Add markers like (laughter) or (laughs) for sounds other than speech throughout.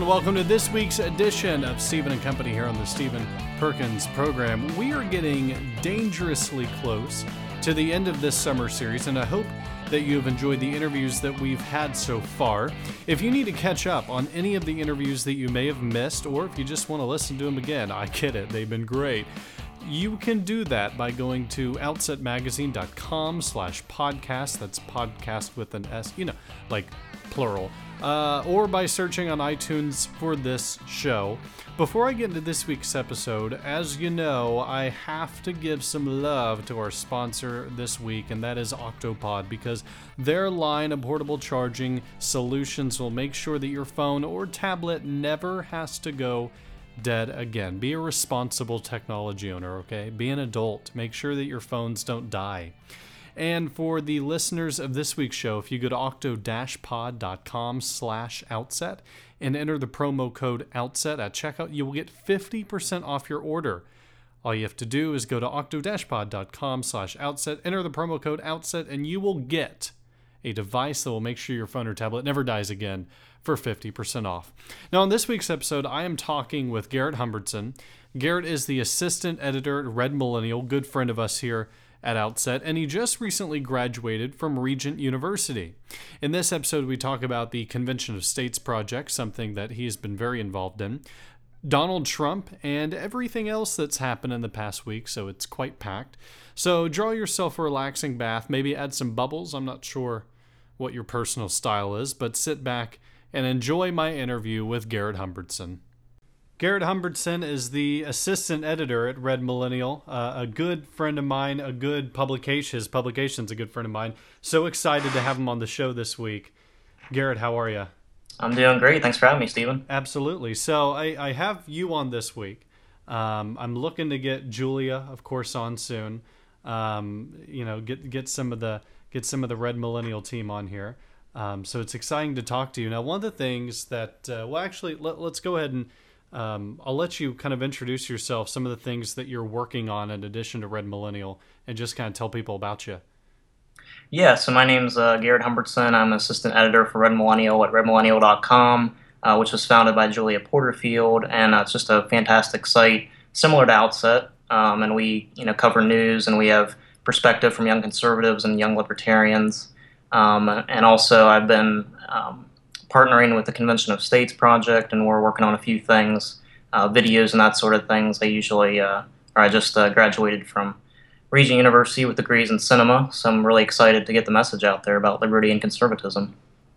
and welcome to this week's edition of Stephen and Company here on the Stephen Perkins program. We are getting dangerously close to the end of this summer series, and I hope that you have enjoyed the interviews that we've had so far. If you need to catch up on any of the interviews that you may have missed, or if you just want to listen to them again, I get it, they've been great. You can do that by going to outsetmagazine.com slash podcast. That's podcast with an S, you know, like plural. Uh, or by searching on iTunes for this show. Before I get into this week's episode, as you know, I have to give some love to our sponsor this week, and that is Octopod, because their line of portable charging solutions will make sure that your phone or tablet never has to go dead again. Be a responsible technology owner, okay? Be an adult. Make sure that your phones don't die. And for the listeners of this week's show, if you go to octo-pod.com slash outset and enter the promo code OUTSET at checkout, you will get 50% off your order. All you have to do is go to octo-pod.com slash outset, enter the promo code OUTSET, and you will get a device that will make sure your phone or tablet never dies again for 50% off. Now, on this week's episode, I am talking with Garrett Humbertson. Garrett is the assistant editor at Red Millennial, good friend of us here at Outset, and he just recently graduated from Regent University. In this episode, we talk about the Convention of States project, something that he has been very involved in, Donald Trump, and everything else that's happened in the past week, so it's quite packed. So draw yourself a relaxing bath, maybe add some bubbles. I'm not sure what your personal style is, but sit back and enjoy my interview with Garrett Humbertson. Garrett Humbertson is the assistant editor at Red Millennial, uh, a good friend of mine, a good publication. His publication's a good friend of mine. So excited to have him on the show this week. Garrett, how are you? I'm doing great. Thanks for having me, Stephen. Absolutely. So I, I have you on this week. Um, I'm looking to get Julia, of course, on soon. Um, you know, get get some of the get some of the Red Millennial team on here. Um, so it's exciting to talk to you. Now, one of the things that, uh, well, actually, let, us go ahead and um, I'll let you kind of introduce yourself, some of the things that you're working on in addition to Red Millennial, and just kind of tell people about you. Yeah, so my name's uh, Garrett Humbertson. I'm assistant editor for Red Millennial at redmillennial.com, uh, which was founded by Julia Porterfield, and uh, it's just a fantastic site, similar to Outset. Um, and we, you know, cover news, and we have perspective from young conservatives and young libertarians. Um, and also, I've been um, partnering with the Convention of States project, and we're working on a few things, uh, videos and that sort of things. I usually, uh, or I just uh, graduated from Regent University with degrees in cinema, so I'm really excited to get the message out there about liberty and conservatism.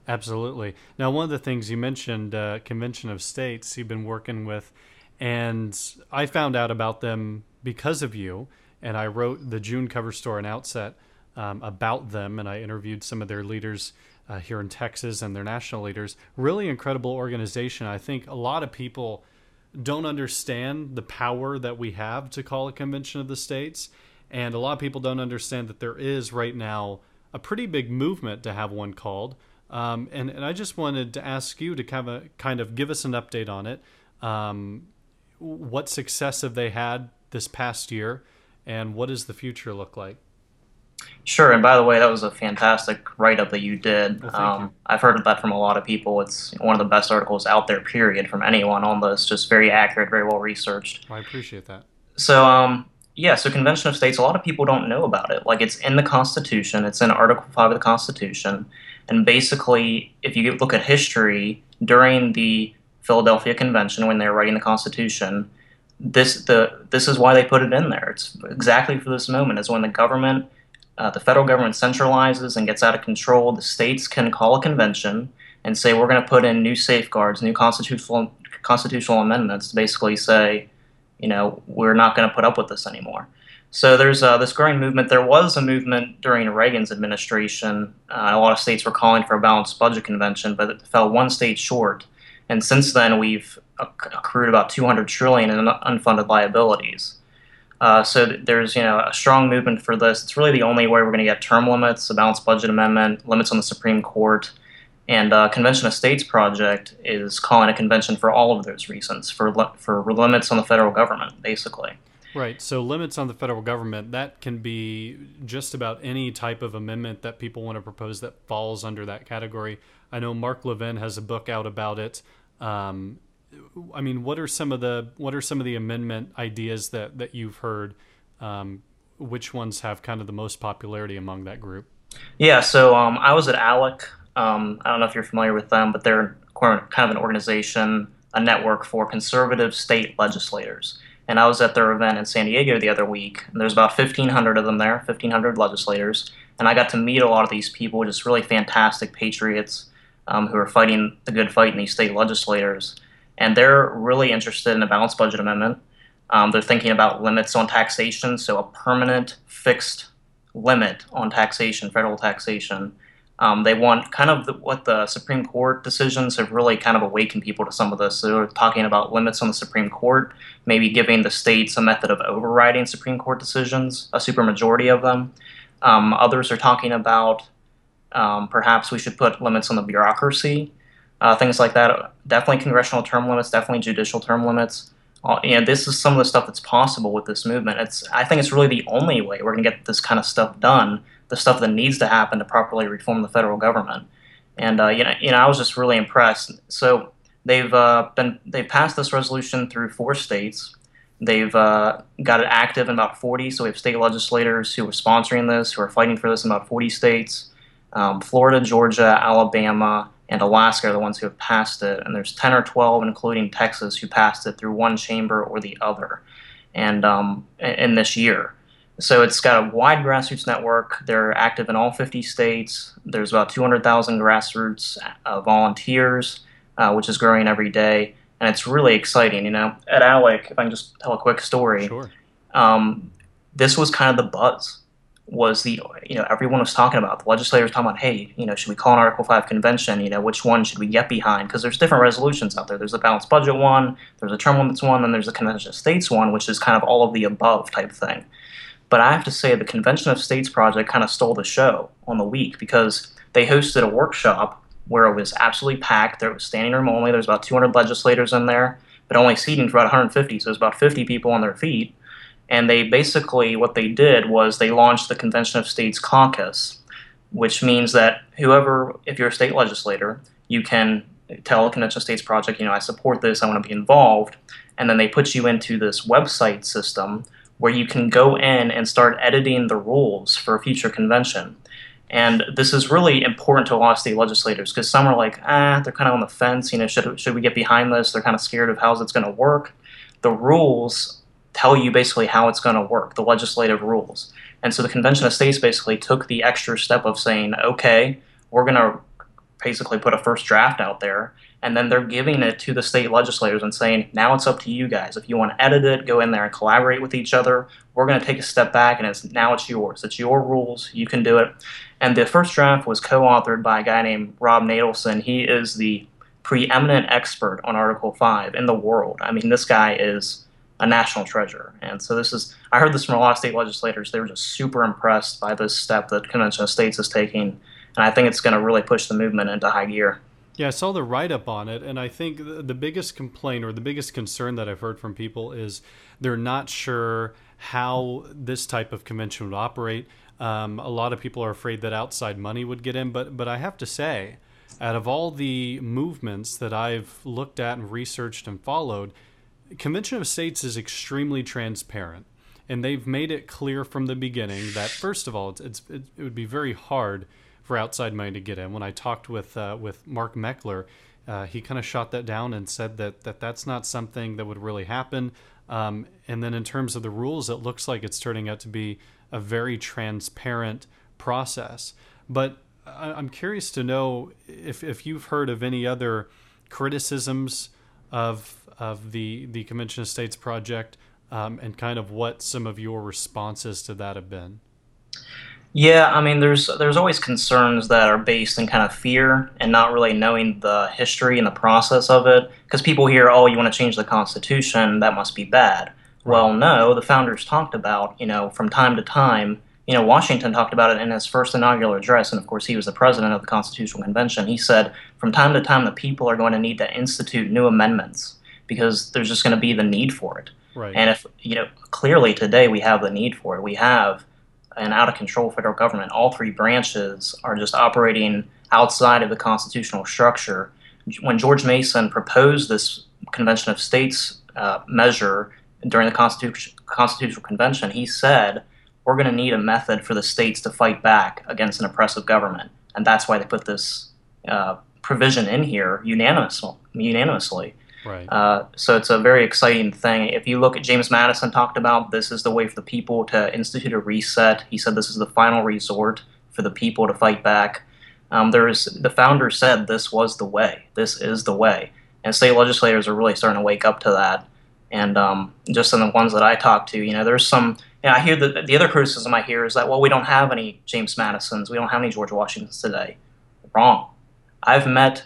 Absolutely. Now, one of the things you mentioned, uh, Convention of States, you've been working with, and I found out about them because of you, and I wrote the June cover story and outset um, about them, and I interviewed some of their leaders uh, here in Texas and their national leaders. Really incredible organization. I think a lot of people don't understand the power that we have to call a convention of the states, and a lot of people don't understand that there is right now a pretty big movement to have one called. Um, and, and I just wanted to ask you to kind of kind of give us an update on it. Um, what success have they had this past year, and what does the future look like? Sure, and by the way, that was a fantastic write up that you did. Well, um, you. I've heard that from a lot of people. It's one of the best articles out there, period, from anyone on this. Just very accurate, very well researched. Well, I appreciate that. So, um, yeah, so Convention of States, a lot of people don't know about it. Like, it's in the Constitution, it's in Article 5 of the Constitution. And basically, if you look at history during the Philadelphia Convention when they were writing the Constitution, this the this is why they put it in there. It's exactly for this moment. Is when the government uh, the federal government centralizes and gets out of control, the states can call a convention and say we're going to put in new safeguards, new constitutional constitutional amendments to basically say, you know, we're not going to put up with this anymore. So there's uh, this growing movement. There was a movement during Reagan's administration. Uh, a lot of states were calling for a balanced budget convention, but it fell one state short. And since then, we've accrued about 200 trillion in unfunded liabilities. Uh, so there's you know a strong movement for this. It's really the only way we're going to get term limits, a balanced budget amendment, limits on the Supreme Court, and uh, Convention of States project is calling a convention for all of those reasons for for limits on the federal government, basically. Right. So limits on the federal government that can be just about any type of amendment that people want to propose that falls under that category. I know Mark Levin has a book out about it. Um, I mean, what are some of the what are some of the amendment ideas that that you've heard? Um, which ones have kind of the most popularity among that group? Yeah, so um, I was at ALEC. Um, I don't know if you're familiar with them, but they're kind of an organization, a network for conservative state legislators. And I was at their event in San Diego the other week, and there's about 1,500 of them there, 1,500 legislators. And I got to meet a lot of these people, just really fantastic patriots um, who are fighting the good fight in these state legislators. And they're really interested in a balanced budget amendment. Um, they're thinking about limits on taxation, so a permanent fixed limit on taxation, federal taxation. Um, they want kind of the, what the Supreme Court decisions have really kind of awakened people to some of this. So they're talking about limits on the Supreme Court, maybe giving the states a method of overriding Supreme Court decisions, a supermajority of them. Um, others are talking about um, perhaps we should put limits on the bureaucracy, uh, things like that. Definitely congressional term limits, definitely judicial term limits. Uh, and this is some of the stuff that's possible with this movement. It's I think it's really the only way we're going to get this kind of stuff done, the stuff that needs to happen to properly reform the federal government. And uh, you know, you know, I was just really impressed. So they've uh, been they've passed this resolution through four states. They've uh, got it active in about 40. So we have state legislators who are sponsoring this, who are fighting for this in about 40 states. Um, Florida, Georgia, Alabama, and Alaska are the ones who have passed it, and there's 10 or 12, including Texas, who passed it through one chamber or the other, and um, in this year. So it's got a wide grassroots network. They're active in all 50 states. There's about 200,000 grassroots uh, volunteers, uh, which is growing every day, and it's really exciting. You know, at ALEC, if I can just tell a quick story, sure. um, this was kind of the buzz was the you know everyone was talking about. The legislators talking about hey you know should we call an article 5 convention? You know which one should we get behind? Because there's different resolutions out there. There's a balanced budget one there's a term limits one then there's a convention of states one which is kind of all of the above type thing. But i have to say the convention of states project kind of stole the show on the week because they hosted a workshop where it was absolutely packed. There was standing room only. There's about 200 legislators in there but only seating for about 150 so there's about 50 people on their feet and they basically, what they did was they launched the Convention of States Caucus, which means that whoever, if you're a state legislator, you can tell a Convention of States project, you know, I support this, I want to be involved. And then they put you into this website system where you can go in and start editing the rules for a future convention. And this is really important to a lot of state legislators because some are like, ah, they're kind of on the fence. You know, should, should we get behind this? They're kind of scared of how it's going to work. The rules tell you basically how it's going to work, the legislative rules. And so the Convention of States basically took the extra step of saying, okay, we're going to basically put a first draft out there, and then they're giving it to the state legislators and saying, now it's up to you guys. If you want to edit it, go in there and collaborate with each other. We're going to take a step back, and it's now it's yours. It's your rules. You can do it. And the first draft was co-authored by a guy named Rob Natelson. He is the preeminent expert on Article 5 in the world. I mean, this guy is a national treasure. And so this is, I heard this from a lot of state legislators. They were just super impressed by this step that Convention of States is taking. And I think it's going to really push the movement into high gear. Yeah, I saw the write up on it, and I think the biggest complaint or the biggest concern that I've heard from people is they're not sure how this type of convention would operate. Um, a lot of people are afraid that outside money would get in, but but I have to say, out of all the movements that I've looked at and researched and followed, Convention of States is extremely transparent, and they've made it clear from the beginning that first of all, it's, it's it would be very hard for outside money to get in. When I talked with uh, with Mark Meckler, uh, he kind of shot that down and said that, that that's not something that would really happen. Um, and then in terms of the rules, it looks like it's turning out to be a very transparent process. But I'm curious to know if, if you've heard of any other criticisms of of the the Convention of States project, um, and kind of what some of your responses to that have been. Yeah, I mean, there's there's always concerns that are based in kind of fear and not really knowing the history and the process of it. Because people hear, "Oh, you want to change the Constitution? That must be bad." Right. Well, no. The founders talked about, you know, from time to time. You know, Washington talked about it in his first inaugural address, and of course, he was the president of the Constitutional Convention. He said, from time to time, the people are going to need to institute new amendments because there's just going to be the need for it. Right. And if you know clearly today we have the need for it. We have an out of control federal government. All three branches are just operating outside of the constitutional structure. when George Mason proposed this Convention of States uh, measure during the Constitu- Constitutional Convention, he said, We're going to need a method for the states to fight back against an oppressive government. And that's why they put this uh, provision in here unanimously. unanimously. Right. Uh, so it's a very exciting thing. If you look at James Madison talked about this is the way for the people to institute a reset. He said this is the final resort for the people to fight back. Um, there's the founder said this was the way. This is the way, and state legislators are really starting to wake up to that. And um, just in the ones that I talk to, you know, there's some. You know, I hear the the other criticism I hear is that well, we don't have any James Madisons, we don't have any George Washingtons today. Wrong. I've met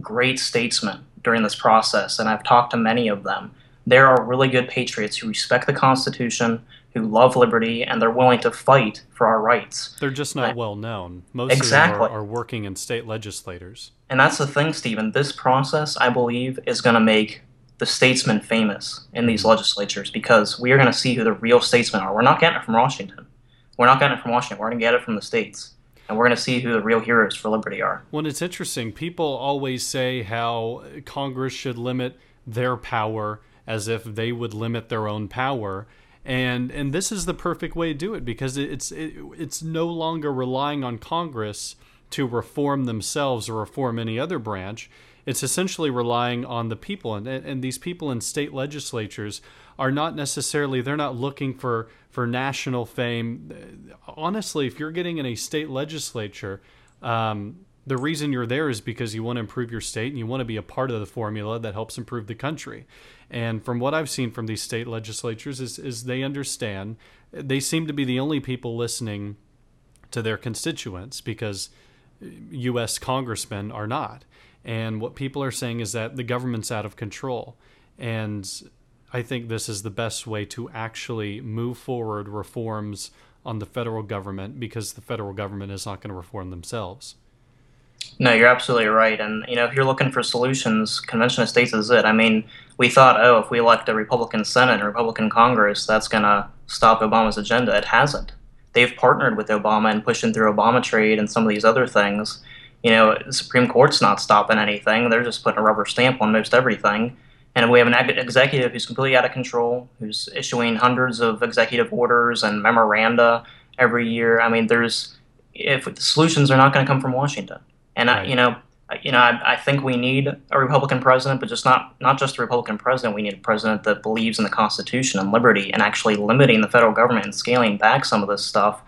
great statesmen during this process, and I've talked to many of them. There are really good patriots who respect the Constitution, who love liberty, and they're willing to fight for our rights. They're just not I, well known. Most exactly. of them are, are working in state legislators. And that's the thing, Stephen. This process, I believe, is going to make the statesmen famous in these legislatures because we are going to see who the real statesmen are. We're not getting it from Washington. We're not getting it from Washington. We're going to get it from the states. And we're going to see who the real heroes for liberty are. Well, it's interesting. People always say how Congress should limit their power as if they would limit their own power. And and this is the perfect way to do it because it's it, it's no longer relying on Congress to reform themselves or reform any other branch. It's essentially relying on the people, and and these people in state legislatures are not necessarily they're not looking for for national fame. Honestly, if you're getting in a state legislature, um, the reason you're there is because you want to improve your state and you want to be a part of the formula that helps improve the country. And from what I've seen from these state legislatures is, is they understand they seem to be the only people listening to their constituents because US congressmen are not. And what people are saying is that the government's out of control. And I think this is the best way to actually move forward reforms on the federal government because the federal government is not going to reform themselves. No, you're absolutely right. And you know, if you're looking for solutions, Convention of States is it. I mean, we thought, oh, if we elect a Republican Senate and Republican Congress, that's going to stop Obama's agenda. It hasn't. They've partnered with Obama and pushing through Obama trade and some of these other things. You know, the Supreme Court's not stopping anything. They're just putting a rubber stamp on most everything. And we have an executive who's completely out of control, who's issuing hundreds of executive orders and memoranda every year. I mean, there's if the solutions are not going to come from Washington. And Right. I, you know, I- you know, I, I think we need a Republican president, but just not not just a Republican president. We need a president that believes in the Constitution and liberty, and actually limiting the federal government and scaling back some of this stuff.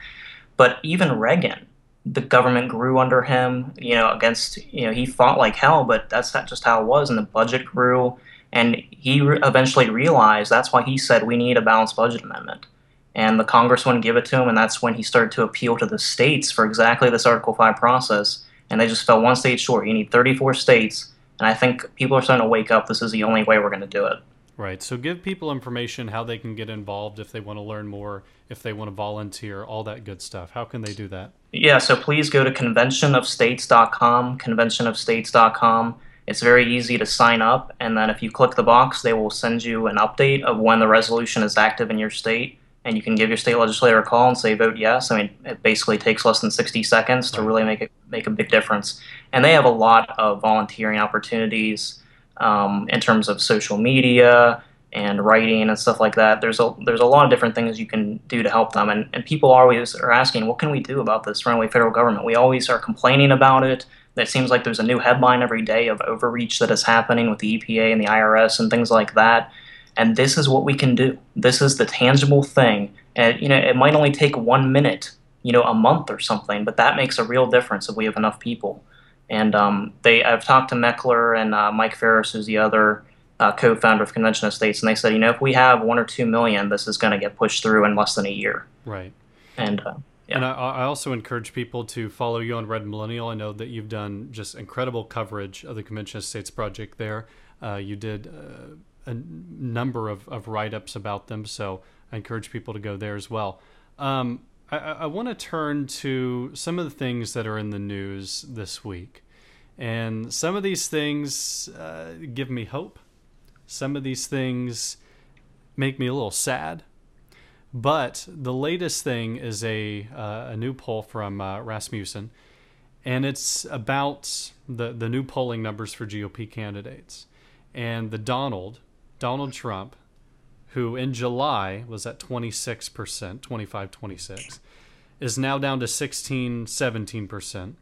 But even Reagan, the government grew under him. You know, against you know he fought like hell, but that's not just how it was. And the budget grew, and he re- eventually realized that's why he said we need a balanced budget amendment. And the Congress wouldn't give it to him, and that's when he started to appeal to the states for exactly this Article Five process and they just fell one state short. You need 34 states, and I think people are starting to wake up. This is the only way we're going to do it. Right. So give people information how they can get involved if they want to learn more, if they want to volunteer, all that good stuff. How can they do that? Yeah, so please go to conventionofstates.com, conventionofstates.com. It's very easy to sign up, and then if you click the box, they will send you an update of when the resolution is active in your state, and you can give your state legislator a call and say vote yes. I mean, it basically takes less than 60 seconds to really make it make a big difference. And they have a lot of volunteering opportunities um, in terms of social media and writing and stuff like that. There's a there's a lot of different things you can do to help them. And, and people always are asking, what can we do about this runaway federal government? We always are complaining about it. It seems like there's a new headline every day of overreach that is happening with the EPA and the IRS and things like that. And this is what we can do. This is the tangible thing. And you know, it might only take one minute, you know, a month or something, but that makes a real difference if we have enough people. And um, they, I've talked to Meckler and uh, Mike Farris, who's the other uh, co-founder of Convention of States, and they said, you know, if we have one or two million, this is going to get pushed through in less than a year. Right. And uh, Yeah. And I, I also encourage people to follow you on Red Millennial. I know that you've done just incredible coverage of the Convention of States project there. Uh, you did uh, a number of, of write ups about them, so I encourage people to go there as well. Um, I, I want to turn to some of the things that are in the news this week. And some of these things uh, give me hope. Some of these things make me a little sad. But the latest thing is a, uh, a new poll from uh, Rasmussen, and it's about the the new polling numbers for GOP candidates, and the Donald Donald Trump, who in July was at 26 percent, 25, 26, is now down to 16, 17 percent,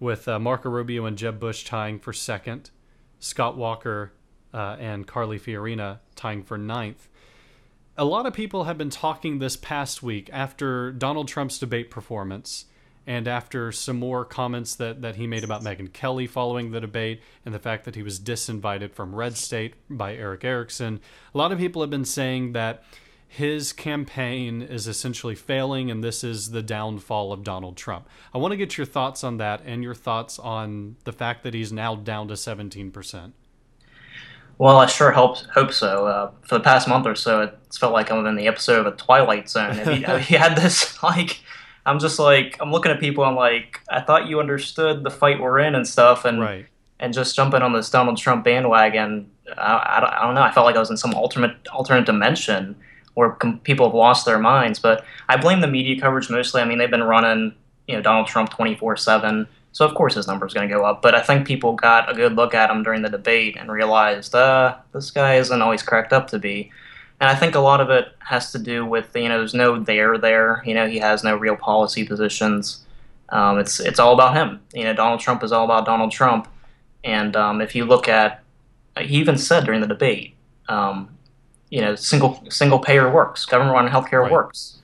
with uh, Marco Rubio and Jeb Bush tying for second, Scott Walker uh, and Carly Fiorina tying for ninth. A lot of people have been talking this past week after Donald Trump's debate performance and after some more comments that, that he made about Megyn Kelly following the debate and the fact that he was disinvited from Red State by Erick Erickson, a lot of people have been saying that his campaign is essentially failing and this is the downfall of Donald Trump. I want to get your thoughts on that and your thoughts on the fact that he's now down to 17%. Well, I sure hope hope so. Uh, for the past month or so, it's felt like I'm in the episode of a Twilight Zone. Have you, (laughs) have you had this (laughs) like? I'm just like I'm looking at people. I'm like, I thought you understood the fight we're in and stuff, and right. and just jumping on this Donald Trump bandwagon. I, I, don't, I don't know. I felt like I was in some alternate alternate dimension where com- people have lost their minds. But I blame the media coverage mostly. I mean, they've been running you know Donald Trump 24 seven so of course his number is going to go up. But I think people got a good look at him during the debate and realized, uh, this guy isn't always cracked up to be. And I think a lot of it has to do with you know there's no there there. You know he has no real policy positions. Um, it's it's all about him. You know Donald Trump is all about Donald Trump. And um, if you look at, he even said during the debate, um, you know single single payer works, government run healthcare right. works,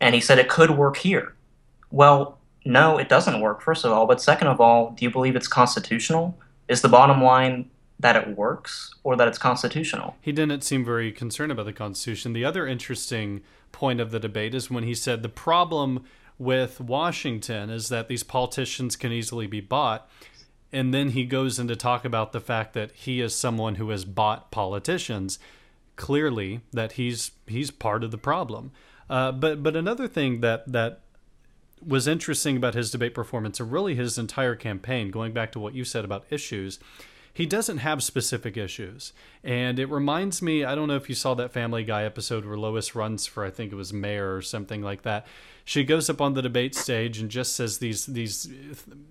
and he said it could work here. Well, no, it doesn't work, first of all. But second of all, do you believe it's constitutional? Is the bottom line that it works or that it's constitutional? He didn't seem very concerned about the Constitution. The other interesting point of the debate is when he said the problem with Washington is that these politicians can easily be bought. And then he goes into talk about the fact that he is someone who has bought politicians. Clearly, that he's he's part of the problem. Uh, but but another thing that that was interesting about his debate performance, and really his entire campaign, going back to what you said about issues, he doesn't have specific issues. And it reminds me, I don't know if you saw that Family Guy episode where Lois runs for, I think it was mayor or something like that. She goes up on the debate stage and just says these, these,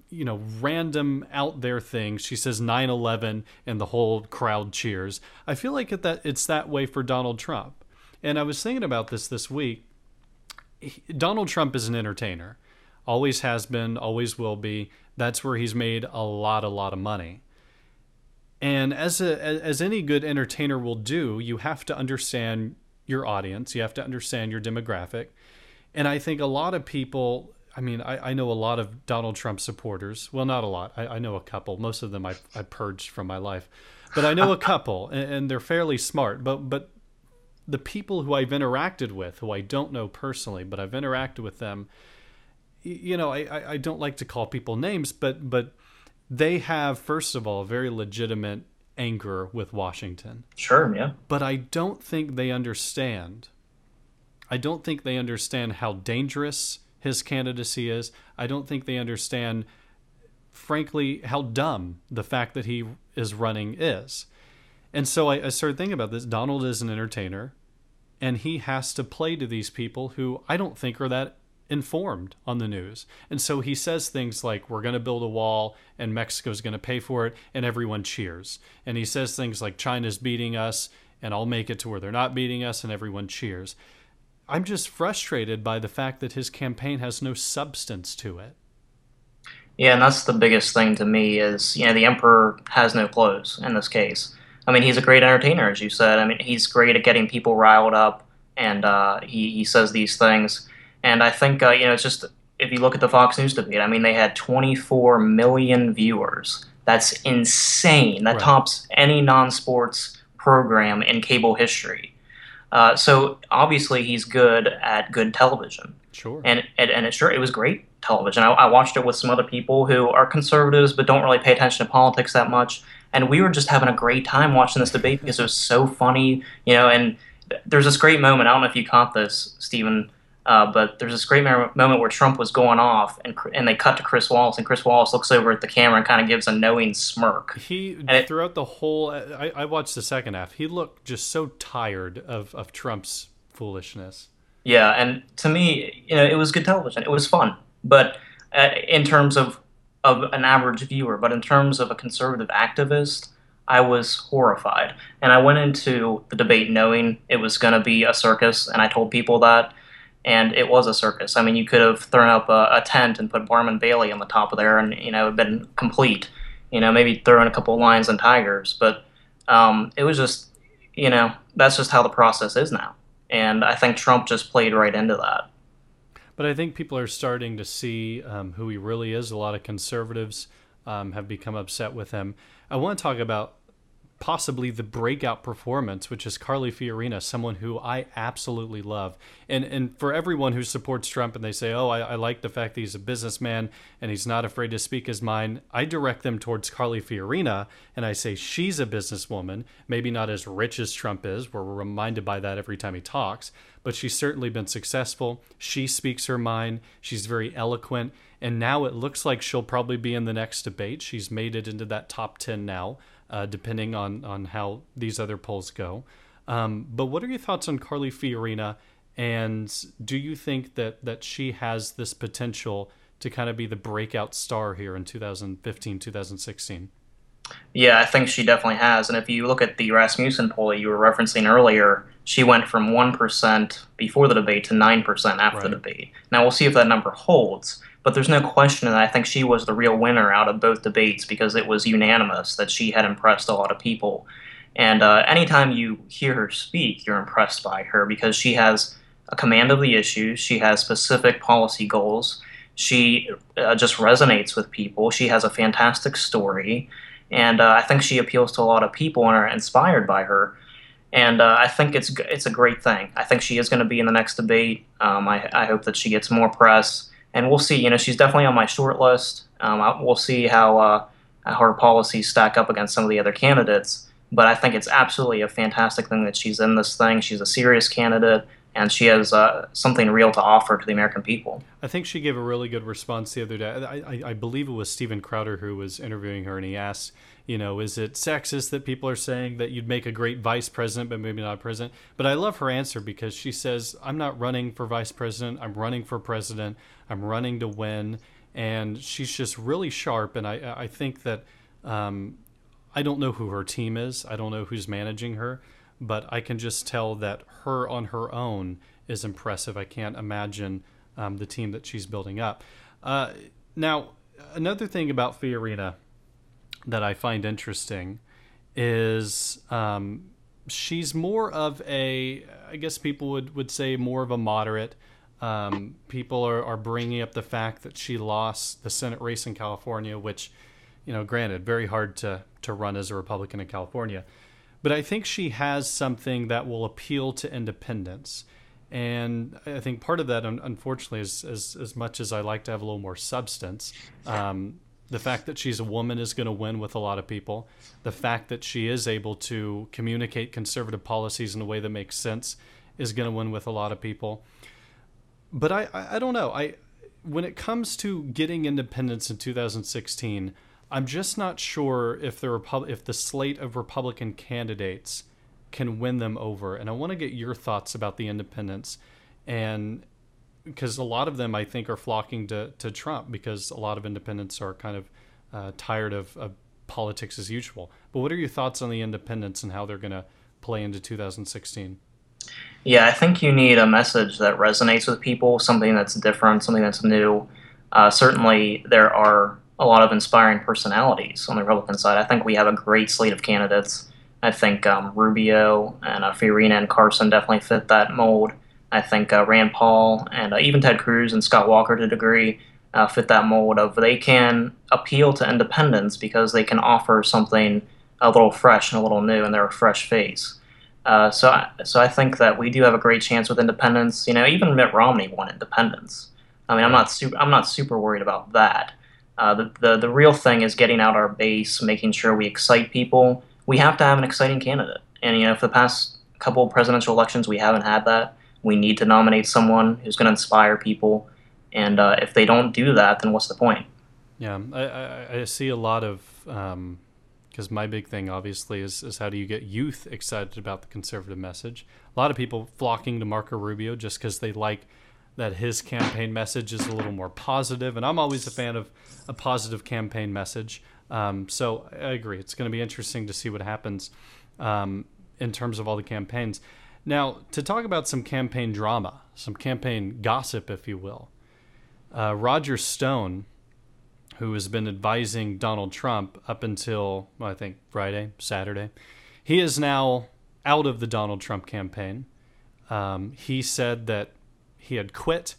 you know, random out there things. She says 9 11 and the whole crowd cheers. I feel like that it's that way for Donald Trump. And I was thinking about this this week Donald Trump is an entertainer, always has been, always will be. That's where he's made a lot, a lot of money. And as a as any good entertainer will do, you have to understand your audience. You have to understand your demographic. And I think a lot of people. I mean, I, I know a lot of Donald Trump supporters. Well, not a lot. I, I know a couple. Most of them I, I purged from my life, but I know a (laughs) couple, and, and they're fairly smart. But but the people who I've interacted with, who I don't know personally, but I've interacted with them, you know, I, I don't like to call people names, but but they have first of all a very legitimate anger with Washington. Sure, yeah. But I don't think they understand. I don't think they understand how dangerous his candidacy is. I don't think they understand, frankly, how dumb the fact that he is running is. And so I, I started thinking about this. Donald is an entertainer, and he has to play to these people who I don't think are that informed on the news. And so he says things like, We're going to build a wall and Mexico's going to pay for it, and everyone cheers. And he says things like, China's beating us, and I'll make it to where they're not beating us, and everyone cheers. I'm just frustrated by the fact that his campaign has no substance to it. Yeah, and that's the biggest thing to me is, you know, the emperor has no clothes in this case. I mean, he's a great entertainer, as you said. I mean, he's great at getting people riled up, and uh, he he says these things. And I think uh, you know, it's just if you look at the Fox News debate, I mean, they had 24 million viewers. That's insane. That right. tops any non-sports program in cable history. Uh, so obviously, he's good at good television. Sure. And and, and it sure it was great television. I, I watched it with some other people who are conservatives but don't really pay attention to politics that much and we were just having a great time watching this debate because it was so funny, you know. And there's this great moment. I don't know if you caught this, Stephen, uh, but there's this great moment where Trump was going off, and and they cut to Chris Wallace, and Chris Wallace looks over at the camera and kind of gives a knowing smirk. He and throughout it, the whole, I, I watched the second half. He looked just so tired of of Trump's foolishness. Yeah, and to me, you know, it was good television. It was fun, but uh, in terms of of an average viewer, but in terms of a conservative activist, I was horrified. And I went into the debate knowing it was going to be a circus, and I told people that, and it was a circus. I mean, you could have thrown up a, a tent and put Barnum Bailey on the top of there, and you know, it been complete. You know, maybe throw in a couple of lions and tigers, but um, it was just, you know, that's just how the process is now. And I think Trump just played right into that. But I think people are starting to see um, who he really is. A lot of conservatives um, have become upset with him. I want to talk about possibly the breakout performance, which is Carly Fiorina, someone who I absolutely love. And and for everyone who supports Trump and they say, oh, I, I, like the fact that he's a businessman and he's not afraid to speak his mind, I direct them towards Carly Fiorina and I say she's a businesswoman, maybe not as rich as Trump is. We're reminded by that every time he talks, but she's certainly been successful. She speaks her mind. She's very eloquent. And now it looks like she'll probably be in the next debate. She's made it into that top 10 now uh, depending on on how these other polls go. Um, but what are your thoughts on Carly Fiorina? And do you think that that she has this potential to kind of be the breakout star here in 2015, 2016? Yeah, I think she definitely has. And if you look at the Rasmussen poll that you were referencing earlier, she went from 1% before the debate to 9% after right. the debate. Now, we'll see if that number holds. But there's no question that I think she was the real winner out of both debates because it was unanimous that she had impressed a lot of people. And uh, anytime you hear her speak, you're impressed by her because she has a command of the issues. She has specific policy goals. She uh, just resonates with people. She has a fantastic story. And uh, I think she appeals to a lot of people and are inspired by her. And uh, I think it's it's a great thing. I think she is going to be in the next debate. Um, I, I hope that she gets more press and we'll see. You know, she's definitely on my short list. Um, I, we'll see how uh, her policies stack up against some of the other candidates. But I think it's absolutely a fantastic thing that she's in this thing. She's a serious candidate, and she has uh, something real to offer to the American people. I think she gave a really good response the other day. I, I, I believe it was Steven Crowder who was interviewing her, and he asked you know, is it sexist that people are saying that you'd make a great vice president, but maybe not president? But I love her answer because she says, I'm not running for vice president. I'm running for president. I'm running to win. And she's just really sharp. And I, I think that um, I don't know who her team is, I don't know who's managing her, but I can just tell that her on her own is impressive. I can't imagine um, the team that she's building up. Uh, now, another thing about Fiorina that I find interesting is um, she's more of a, I guess people would, would say more of a moderate. Um, people are, are bringing up the fact that she lost the Senate race in California, which, you know, granted, very hard to, to run as a Republican in California. But I think she has something that will appeal to independents. And I think part of that, unfortunately, is as, as much as I like to have a little more substance, um, the fact that she's a woman is going to win with a lot of people. The fact that she is able to communicate conservative policies in a way that makes sense is going to win with a lot of people. But I, I, I don't know. I when it comes to getting independence in 2016, I'm just not sure if the Repub- if the slate of Republican candidates can win them over. And I want to get your thoughts about the independents and because a lot of them I think are flocking to, to Trump because a lot of independents are kind of uh, tired of, of, politics as usual. But what are your thoughts on the independents and how they're going to play into 2016? Yeah, I think you need a message that resonates with people, something that's different, something that's new. Uh, certainly, there are a lot of inspiring personalities on the Republican side. I think we have a great slate of candidates. I think um, Rubio and uh, Fiorina and Carson definitely fit that mold. I think uh, Rand Paul and uh, even Ted Cruz and Scott Walker to a degree uh, fit that mold of they can appeal to independents because they can offer something a little fresh and a little new, and they're a fresh face. Uh, so, I, so I think that we do have a great chance with independents. You know, even Mitt Romney won independents. I mean, I'm not super. I'm not super worried about that. Uh, the, the the real thing is getting out our base, making sure we excite people. We have to have an exciting candidate, and you know, for the past couple presidential elections, we haven't had that we need to nominate someone who's going to inspire people. And uh, if they don't do that, then what's the point? Yeah, I, I, I see a lot of because um, my big thing obviously is is how do you get youth excited about the conservative message? A lot of people flocking to Marco Rubio just because they like that his campaign message is a little more positive, and I'm always a fan of a positive campaign message. Um, so I agree. It's going to be interesting to see what happens um, in terms of all the campaigns. Now, to talk about some campaign drama, some campaign gossip, if you will, uh, Roger Stone, who has been advising Donald Trump up until, well, I think, Friday, Saturday, he is now out of the Donald Trump campaign. Um, he said that he had quit.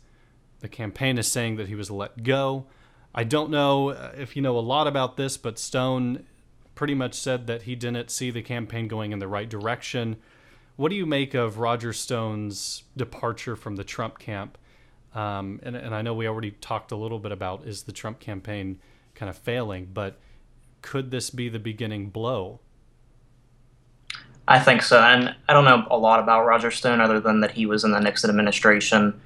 The campaign is saying that he was let go. I don't know uh, if you know a lot about this, but Stone pretty much said that he didn't see the campaign going in the right direction. What do you make of Roger Stone's departure from the Trump camp? Um, and, and I know we already talked a little bit about is the Trump campaign kind of failing, but could this be the beginning blow? I think so. And I don't know a lot about Roger Stone other than that he was in the Nixon administration.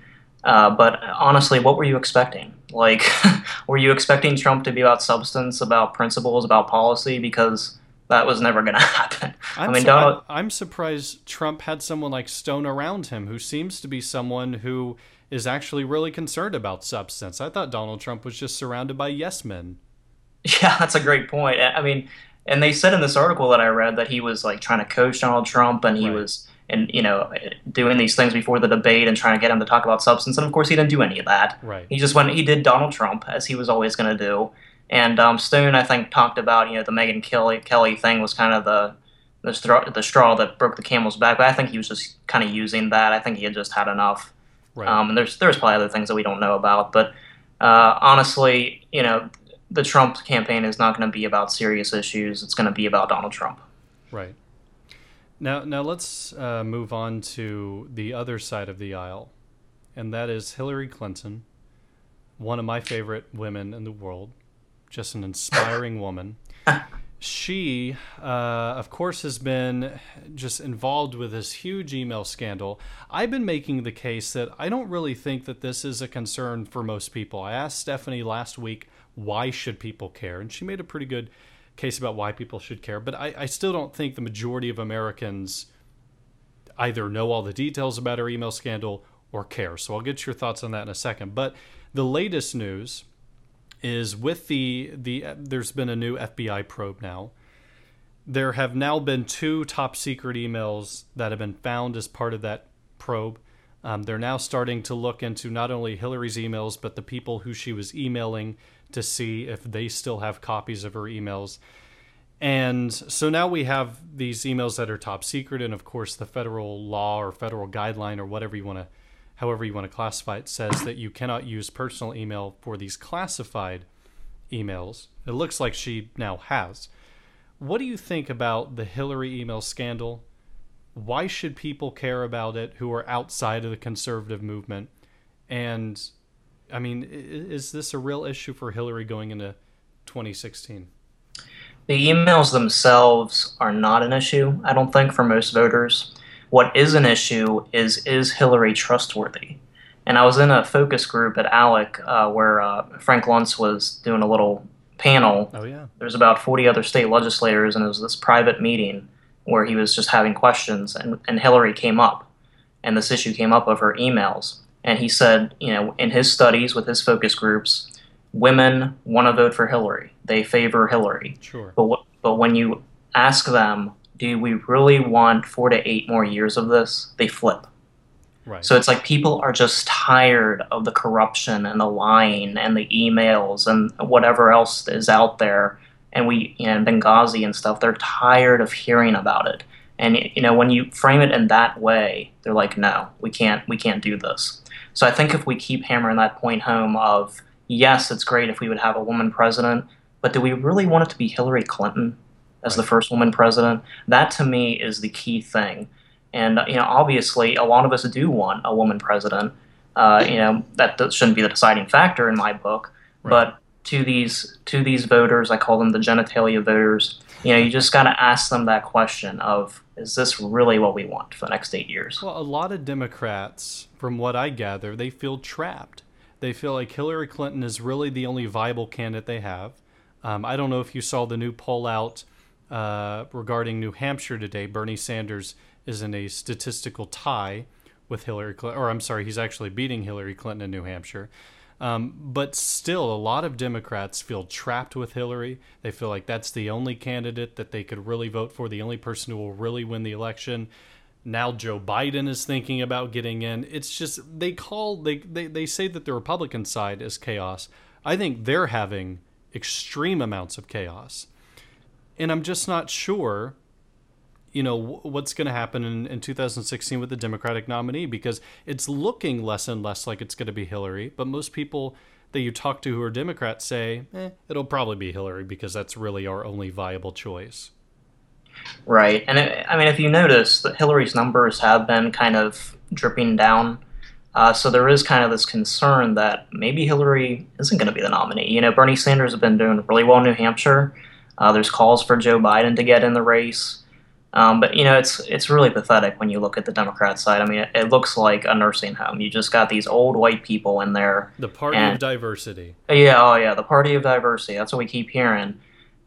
Uh, but honestly, what were you expecting? Like, (laughs) were you expecting Trump to be about substance, about principles, about policy? Because that was never going (laughs) to happen. I'm I mean, su- Donald, I'm, I'm surprised Trump had someone like Stone around him, who seems to be someone who is actually really concerned about substance. I thought Donald Trump was just surrounded by yes men. (laughs) yeah, that's a great point. I mean, and they said in this article that I read that he was like trying to coach Donald Trump, and he Right. was and you know eh, doing these things before the debate and trying to get him to talk about substance. And of course, he didn't do any of that. Right. He just went. He did Donald Trump as he was always going to do. And um, Stone, I think, talked about you know the Megyn Kelly Kelly thing was kind of the the straw, the straw that broke the camel's back. But I think he was just kind of using that. I think he had just had enough. Right. Um, and there's there's probably other things that we don't know about. But uh, honestly, you know, the Trump campaign is not going to be about serious issues. It's going to be about Donald Trump. Right. Now, now let's uh, move on to the other side of the aisle, and that is Hillary Clinton, one of my favorite women in the world, just an inspiring (laughs) woman. She, uh, of course, has been just involved with this huge email scandal. I've been making the case that I don't really think that this is a concern for most people. I asked Stephanie last week, why should people care? And she made a pretty good case about why people should care. But I, I still don't think the majority of Americans either know all the details about her email scandal or care. So I'll get your thoughts on that in a second. But the latest news is with the the there's been a new FBI probe now. There have now been two top secret emails that have been found as part of that probe. Um, they're now starting to look into not only Hillary's emails, but the people who she was emailing to see if they still have copies of her emails. And so now we have these emails that are top secret, and of course, the federal law or federal guideline or whatever you want to, however you want to classify it, says that you cannot use personal email for these classified emails. It looks like she now has. What do you think about the Hillary email scandal? Why should people care about it who are outside of the conservative movement? And I mean, is this a real issue for Hillary going into 2016? The emails themselves are not an issue, I don't think, for most voters. What is an issue is is Hillary trustworthy? And I was in a focus group at ALEC uh, where uh, Frank Luntz was doing a little panel. Oh yeah, there's about 40 other state legislators and it was this private meeting where he was just having questions and, and hillary came up and this issue came up of her emails. And he said you know in his studies with his focus groups women want to vote for hillary. They favor hillary. Sure. but, but when you ask them do we really want four to eight more years of this they flip Right. so it's like people are just tired of the corruption and the lying and the emails and whatever else is out there. And we, you know, Benghazi and stuff, they're tired of hearing about it. And you know, when you frame it in that way, they're like, no, we can't, we can't do this. So I think if we keep hammering that point home of yes, it's great if we would have a woman president, but do we really want it to be Hillary Clinton as the first woman president? That to me is the key thing. And you know, obviously, a lot of us do want a woman president. Uh, you know, that, that shouldn't be the deciding factor in my book. Right. But to these to these voters, I call them the genitalia voters. You know, you just got to ask them that question of, is this really what we want for the next eight years? Well, a lot of Democrats, from what I gather, they feel trapped. They feel like Hillary Clinton is really the only viable candidate they have. Um, I don't know if you saw the new poll out uh, regarding New Hampshire today. Bernie Sanders is in a statistical tie with Hillary Clinton, or I'm sorry, he's actually beating Hillary Clinton in New Hampshire. Um, but still, a lot of Democrats feel trapped with Hillary. They feel like that's the only candidate that they could really vote for, the only person who will really win the election. Now Joe Biden is thinking about getting in. It's just they call they, they, they say that the Republican side is chaos. I think they're having extreme amounts of chaos. And I'm just not sure you know what's going to happen in, in 2016 with the democratic nominee because it's looking less and less like it's going to be hillary. But most people that you talk to who are democrats say eh, it'll probably be hillary because that's really our only viable choice. Right. And it, i mean if you notice that hillary's numbers have been kind of dripping down. Uh, so there is kind of this concern that maybe hillary isn't going to be the nominee. You know bernie sanders has been doing really well in new hampshire uh, there's calls for joe biden to get in the race um, but you know, it's it's really pathetic when you look at the Democrat side. I mean, it, it, looks like a nursing home. You just got these old white people in there. The party and, of diversity. Yeah, oh yeah, the party of diversity. That's what we keep hearing.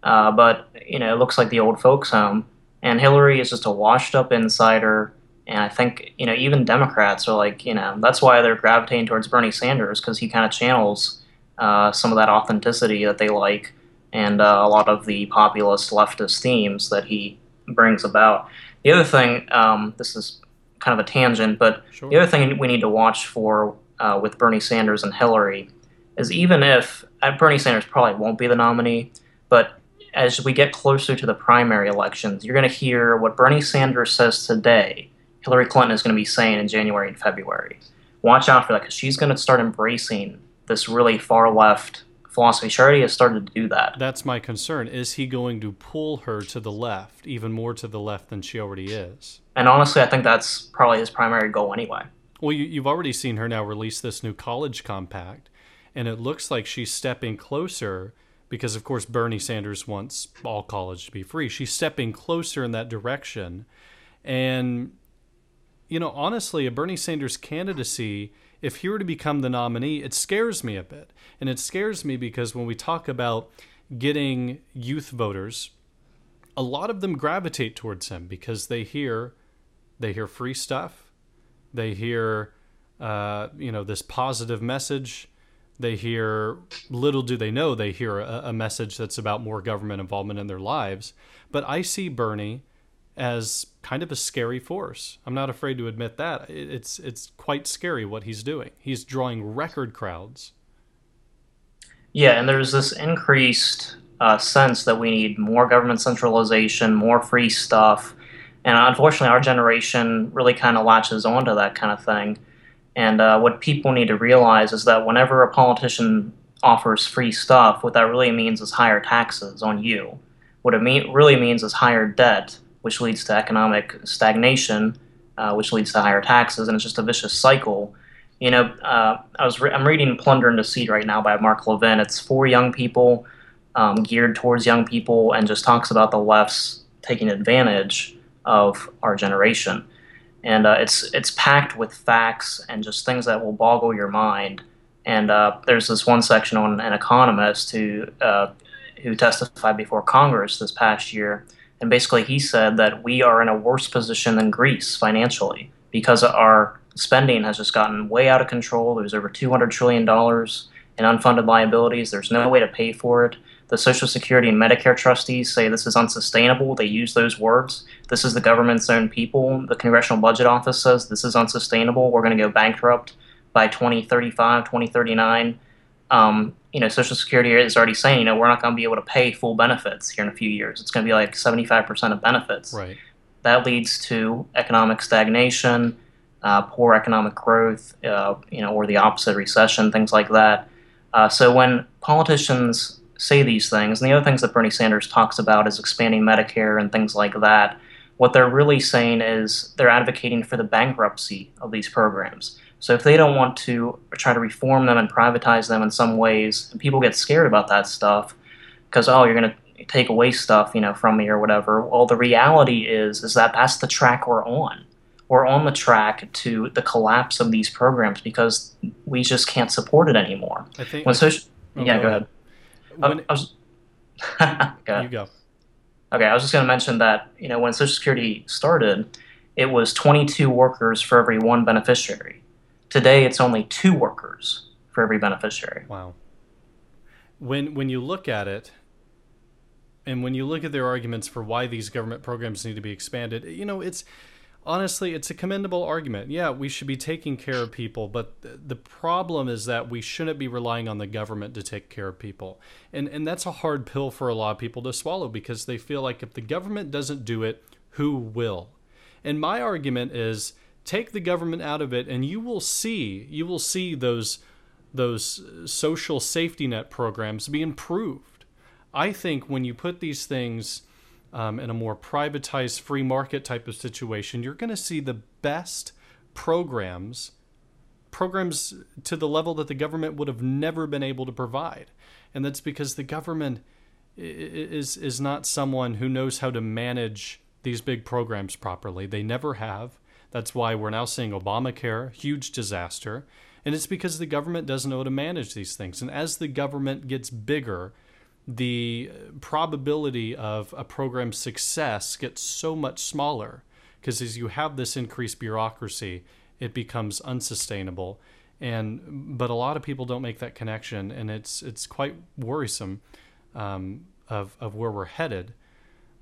Uh, but you know, it looks like the old folks' home. And Hillary is just a washed-up insider. And I think you know, even Democrats are like, you know, that's why they're gravitating towards Bernie Sanders because he kind of channels uh, some of that authenticity that they like, and uh, a lot of the populist leftist themes that he brings about. The other thing, um, this is kind of a tangent, but sure. the other thing we need to watch for uh, with Bernie Sanders and Hillary is even if uh, Bernie Sanders probably won't be the nominee, but as we get closer to the primary elections, you're going to hear what Bernie Sanders says today. Hillary Clinton is going to be saying in January and February. Watch out for that because she's going to start embracing this really far left philosophy. She already has started to do that. That's my concern. Is he going to pull her to the left, even more to the left than she already is? And honestly, I think that's probably his primary goal anyway. Well, you, have already seen her now release this new college compact, and it looks like she's stepping closer because, of course, Bernie Sanders wants all college to be free. She's stepping closer in that direction. And, you know, honestly, a Bernie Sanders candidacy if he were to become the nominee, it scares me a bit. And it scares me because when we talk about getting youth voters, a lot of them gravitate towards him because they hear they hear free stuff, they hear uh, you know this positive message. They hear little do they know they hear a, a message that's about more government involvement in their lives. But I see Bernie as kind of a scary force. I'm not afraid to admit that. It's it's quite scary what he's doing. He's drawing record crowds. Yeah, and there's this increased uh, sense that we need more government centralization, more free stuff, and unfortunately, our generation really kind of latches onto that kind of thing. And uh, what people need to realize is that whenever a politician offers free stuff, what that really means is higher taxes on you. What it mean, really means is higher debt which leads to economic stagnation, uh, which leads to higher taxes, and it's just a vicious cycle. You know, uh, I was re- I'm reading "Plunder and Deceit" right now by Mark Levin. It's for young people, um, geared towards young people, and just talks about the left's taking advantage of our generation. And uh, it's it's packed with facts and just things that will boggle your mind. And uh, there's this one section on an economist who uh, who testified before Congress this past year and basically, he said that we are in a worse position than Greece financially because our spending has just gotten way out of control. There's over $200 trillion in unfunded liabilities. There's no way to pay for it. The Social Security and Medicare trustees say this is unsustainable. They use those words. This is the government's own people. The Congressional Budget Office says this is unsustainable. We're going to go bankrupt by 2035, 2039 um, you know, Social Security is already saying, you know, we're not going to be able to pay full benefits here in a few years. It's going to be like 75% of benefits. Right. That leads to economic stagnation, uh, poor economic growth, uh, you know, or the opposite, recession, things like that. Uh, so when politicians say these things, and the other things that Bernie Sanders talks about is expanding Medicare and things like that, what they're really saying is they're advocating for the bankruptcy of these programs. So if they don't want to try to reform them and privatize them in some ways, people get scared about that stuff because oh, you're going to take away stuff, you know, from me or whatever. Well, the reality is is that that's the track we're on. We're on the track to the collapse of these programs because we just can't support it anymore. I think. When social, oh, yeah, go ahead. I was, (laughs) go ahead. You go. Okay, I was just going to mention that you know when Social Security started, it was 22 workers for every one beneficiary. Today, it's only two workers for every beneficiary. Wow. When when you look at it, and when you look at their arguments for why these government programs need to be expanded, you know, it's honestly, it's a commendable argument. Yeah, we should be taking care of people, but the problem is that we shouldn't be relying on the government to take care of people. And and that's a hard pill for a lot of people to swallow because they feel like if the government doesn't do it, who will? And my argument is take the government out of it and you will see you will see those those social safety net programs be improved. I think when you put these things um, in a more privatized free market type of situation, you're going to see the best programs programs to the level that the government would have never been able to provide. And that's because the government is is not someone who knows how to manage these big programs properly. They never have. That's why we're now seeing Obamacare, huge disaster. And it's because the government doesn't know how to manage these things. And as the government gets bigger, the probability of a program's success gets so much smaller because as you have this increased bureaucracy, it becomes unsustainable. And but a lot of people don't make that connection, and it's it's quite worrisome um, of of where we're headed.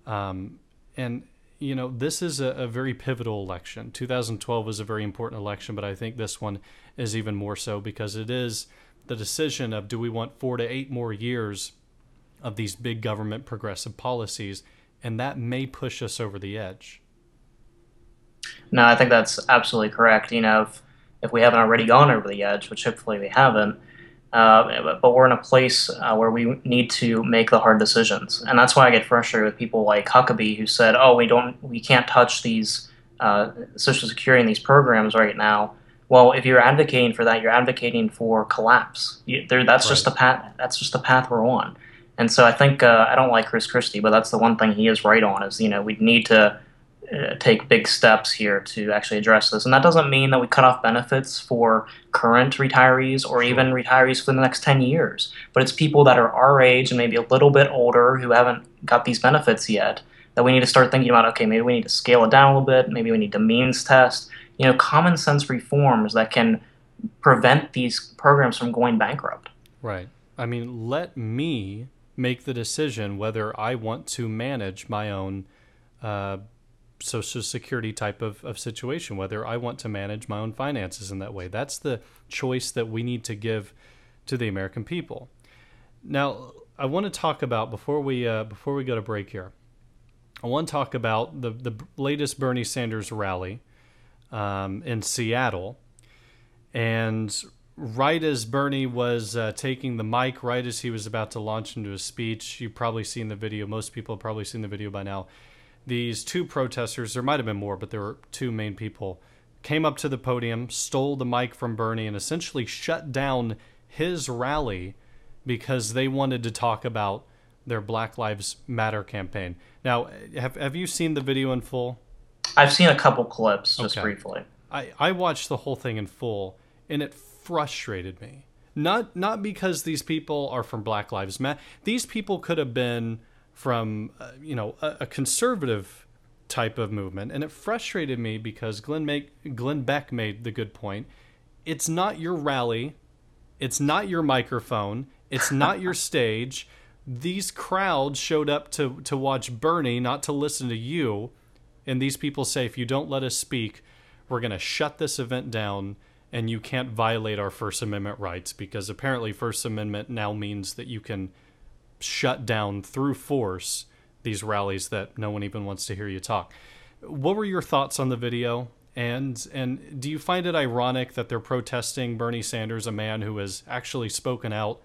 Um, and you know, this is a, a, very pivotal election. 2012 was a very important election, but I think this one is even more so because it is the decision of do we want four to eight more years of these big government progressive policies, and that may push us over the edge. No, I think that's absolutely correct. You know, if, if we haven't already gone over the edge, which hopefully we haven't, uh, but we're in a place uh, where we need to make the hard decisions, and that's why I get frustrated with people like Huckabee who said, "Oh, we don't, we can't touch these uh, Social Security and these programs right now." Well, if you're advocating for that, you're advocating for collapse. You, there, that's right. just the path. That's just the path we're on. And so I think uh, I don't like Chris Christie, but that's the one thing he is right on. Is you know we need to uh, take big steps here to actually address this. And that doesn't mean that we cut off benefits for current retirees or even retirees for the next 10 years. But it's people that are our age and maybe a little bit older who haven't got these benefits yet that we need to start thinking about okay, maybe we need to scale it down a little bit, maybe we need to means test, you know, common sense reforms that can prevent these programs from going bankrupt. Right. I mean, let me make the decision whether I want to manage my own uh, social security type of, of situation, whether I want to manage my own finances in that way. That's the choice that we need to give to the American people. Now, I want to talk about before we uh, before we go to break here. I want to talk about the the latest Bernie Sanders rally um, in Seattle, and right as Bernie was uh, taking the mic, right as he was about to launch into a speech, you've probably seen the video. Most people have probably seen the video by now these two protesters, there might have been more, but there were two main people, came up to the podium, stole the mic from Bernie, and essentially shut down his rally because they wanted to talk about their Black Lives Matter campaign. Now, have have you seen the video in full? I've seen a couple clips just okay. briefly. I, I watched the whole thing in full and it frustrated me. Not not because these people are from Black Lives Matter. These people could have been from uh, you know a, a, conservative type of movement, and it frustrated me because Glenn make, Glenn Beck made the good point. It's not your rally, it's not your microphone, it's not your (laughs) stage. These crowds showed up to to watch Bernie, not to listen to you. And these people say, if you don't let us speak, we're going to shut this event down and you can't violate our First Amendment rights because apparently First Amendment now means that you can shut down through force these rallies that no one even wants to hear you talk. What were your thoughts on the video? And and do you find it ironic that they're protesting Bernie Sanders, a man who has actually spoken out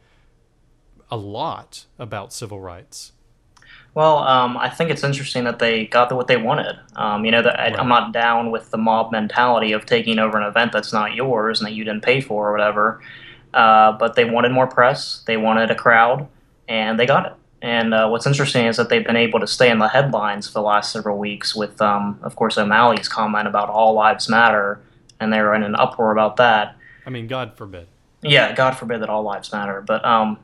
a lot about civil rights? Well, um, I think it's interesting that they got what they wanted. Um, you know, that right. I'm not down with the mob mentality of taking over an event that's not yours and that you didn't pay for or whatever. Uh, but they wanted more press. They wanted a crowd and they got it. And uh, what's interesting is that they've been able to stay in the headlines for the last several weeks with, um, of course, O'Malley's comment about all lives matter, and they were in an uproar about that. I mean, God forbid. Yeah, God forbid that all lives matter. But um,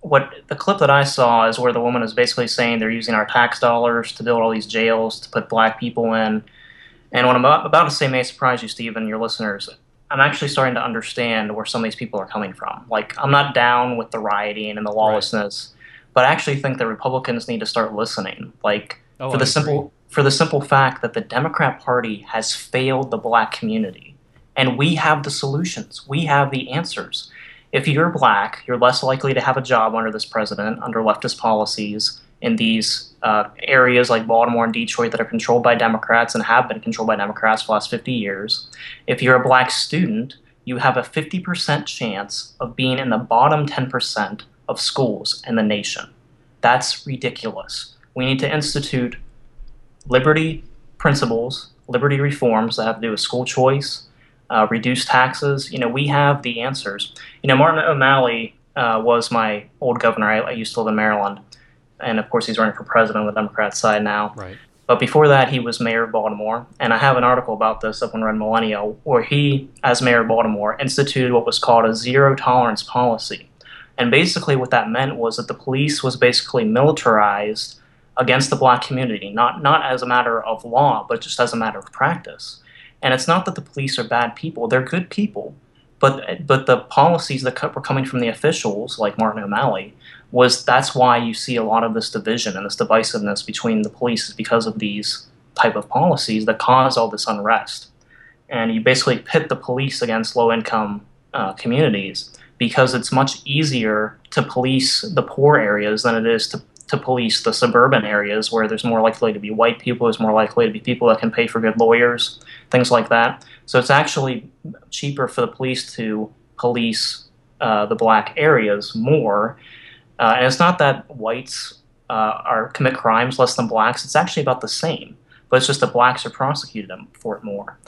what the clip that I saw is where the woman is basically saying they're using our tax dollars to build all these jails to put black people in. And what I'm about, about to say may surprise you, Steve, and your listeners. I'm actually starting to understand where some of these people are coming from. Like, I'm not down with the rioting and the lawlessness, right. but I actually think that Republicans need to start listening. Like, oh, for the simple for the simple fact that the Democrat Party has failed the black community. And we have the solutions. We have the answers. If you're black, you're less likely to have a job under this president, under leftist policies in these uh, areas like Baltimore and Detroit that are controlled by Democrats and have been controlled by Democrats for the last 50 years. If you're a black student, you have a 50% chance of being in the bottom 10% of schools in the nation. That's ridiculous. We need to institute liberty principles, liberty reforms that have to do with school choice, uh, reduce taxes. You know, we have the answers. You know, Martin O'Malley uh, was my old governor. I, I, used to live in Maryland, and of course, he's running for president on the Democrat side now. Right. But before that, he was mayor of Baltimore, and I have an article about this up on Red Millennial, where he, as mayor of Baltimore, instituted what was called a zero tolerance policy. And basically, what that meant was that the police was basically militarized against the black community, not not as a matter of law, but just as a matter of practice. And it's not that the police are bad people; they're good people. But but the policies that were coming from the officials, like Martin O'Malley, was that's why you see a lot of this division and this divisiveness between the police is because of these type of policies that cause all this unrest. And you basically pit the police against low income uh, communities because it's much easier to police the poor areas than it is to to police the suburban areas where there's more likely to be white people, there's more likely to be people that can pay for good lawyers, things like that. So it's actually cheaper for the police to police uh, the black areas more. Uh, and it's not that whites uh, are commit crimes less than blacks. It's actually about the same, but it's just that blacks are prosecuted for it more.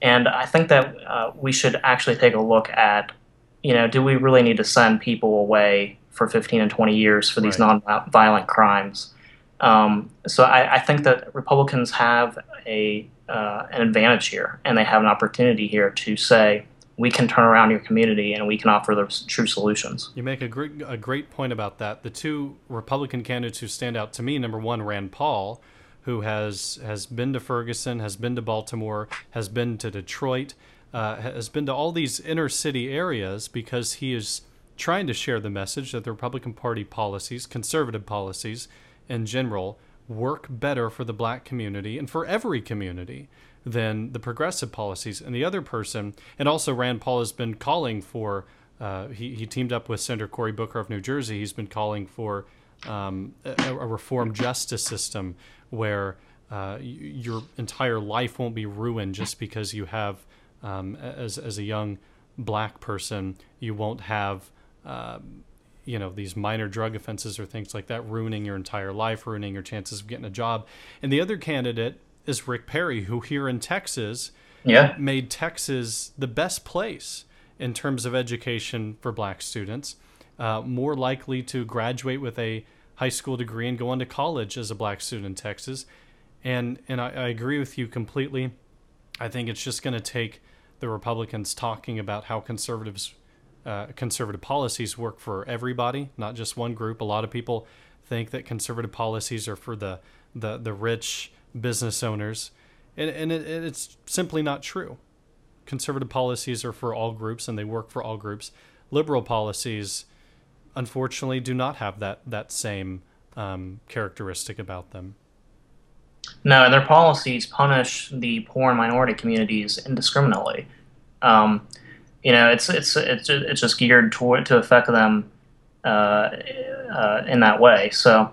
And I think that uh, we should actually take a look at, you know, do we really need to send people away for 15 and 20 years for these right. non-violent crimes. Um, so I, I, think that Republicans have a uh, an advantage here, and they have an opportunity here to say we can turn around your community and we can offer the true solutions. You make a great a great point about that. The two Republican candidates who stand out to me, number one, Rand Paul, who has has been to Ferguson, has been to Baltimore, has been to Detroit, uh, has been to all these inner city areas because he is trying to share the message that the Republican Party policies, conservative policies in general, work better for the black community and for every community than the progressive policies. And the other person, and also Rand Paul has been calling for, uh, he, he teamed up with Senator Cory Booker of New Jersey. He's been calling for um, a, a reform justice system where uh, your entire life won't be ruined just because you have, um, as, as a young black person, you won't have um, you know these minor drug offenses or things like that ruining your entire life ruining your chances of getting a job and the other candidate is rick perry who here in texas yeah. made texas the best place in terms of education for black students uh, more likely to graduate with a high school degree and go on to college as a black student in texas and and I, I agree with you completely i think it's just going to take the republicans talking about how conservatives uh, conservative policies work for everybody, not just one group. A lot of people think that conservative policies are for the the, the rich business owners, and, and it, it's simply not true. Conservative policies are for all groups and they work for all groups. Liberal policies, unfortunately, do not have that that same um, characteristic about them. No, and their policies punish the poor and minority communities indiscriminately. Um, you know, it's it's it's it's just geared toward to affect them uh, uh, in that way. So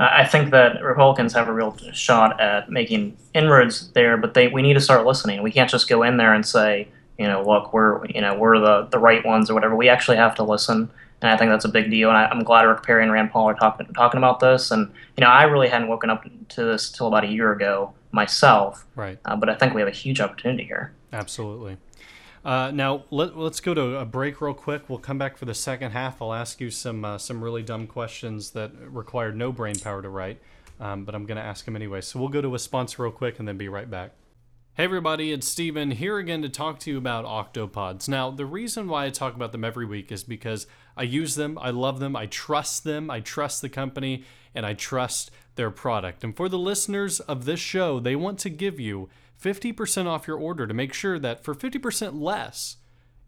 I think that Republicans have a real shot at making inroads there, but they we need to start listening. We can't just go in there and say, you know, look, we're you know we're the the right ones or whatever. We actually have to listen, and I think that's a big deal. And I, am glad Rick Perry and Rand Paul are talking talking about this. And you know, I really hadn't woken up to this till about a year ago myself. Right. Uh, but I think we have a huge opportunity here. Absolutely. Uh, now let, us go to a break real quick. We'll come back for the second half. I'll ask you some uh, some really dumb questions that require no brain power to write, um, but I'm going to ask them anyway. So we'll go to a sponsor real quick and then be right back. Hey everybody, it's Steven here again to talk to you about Octopods. Now, the reason why I talk about them every week is because I use them, I love them, I trust them, I trust the company, and I trust their product. And for the listeners of this show, they want to give you 50% off your order to make sure that for 50% less,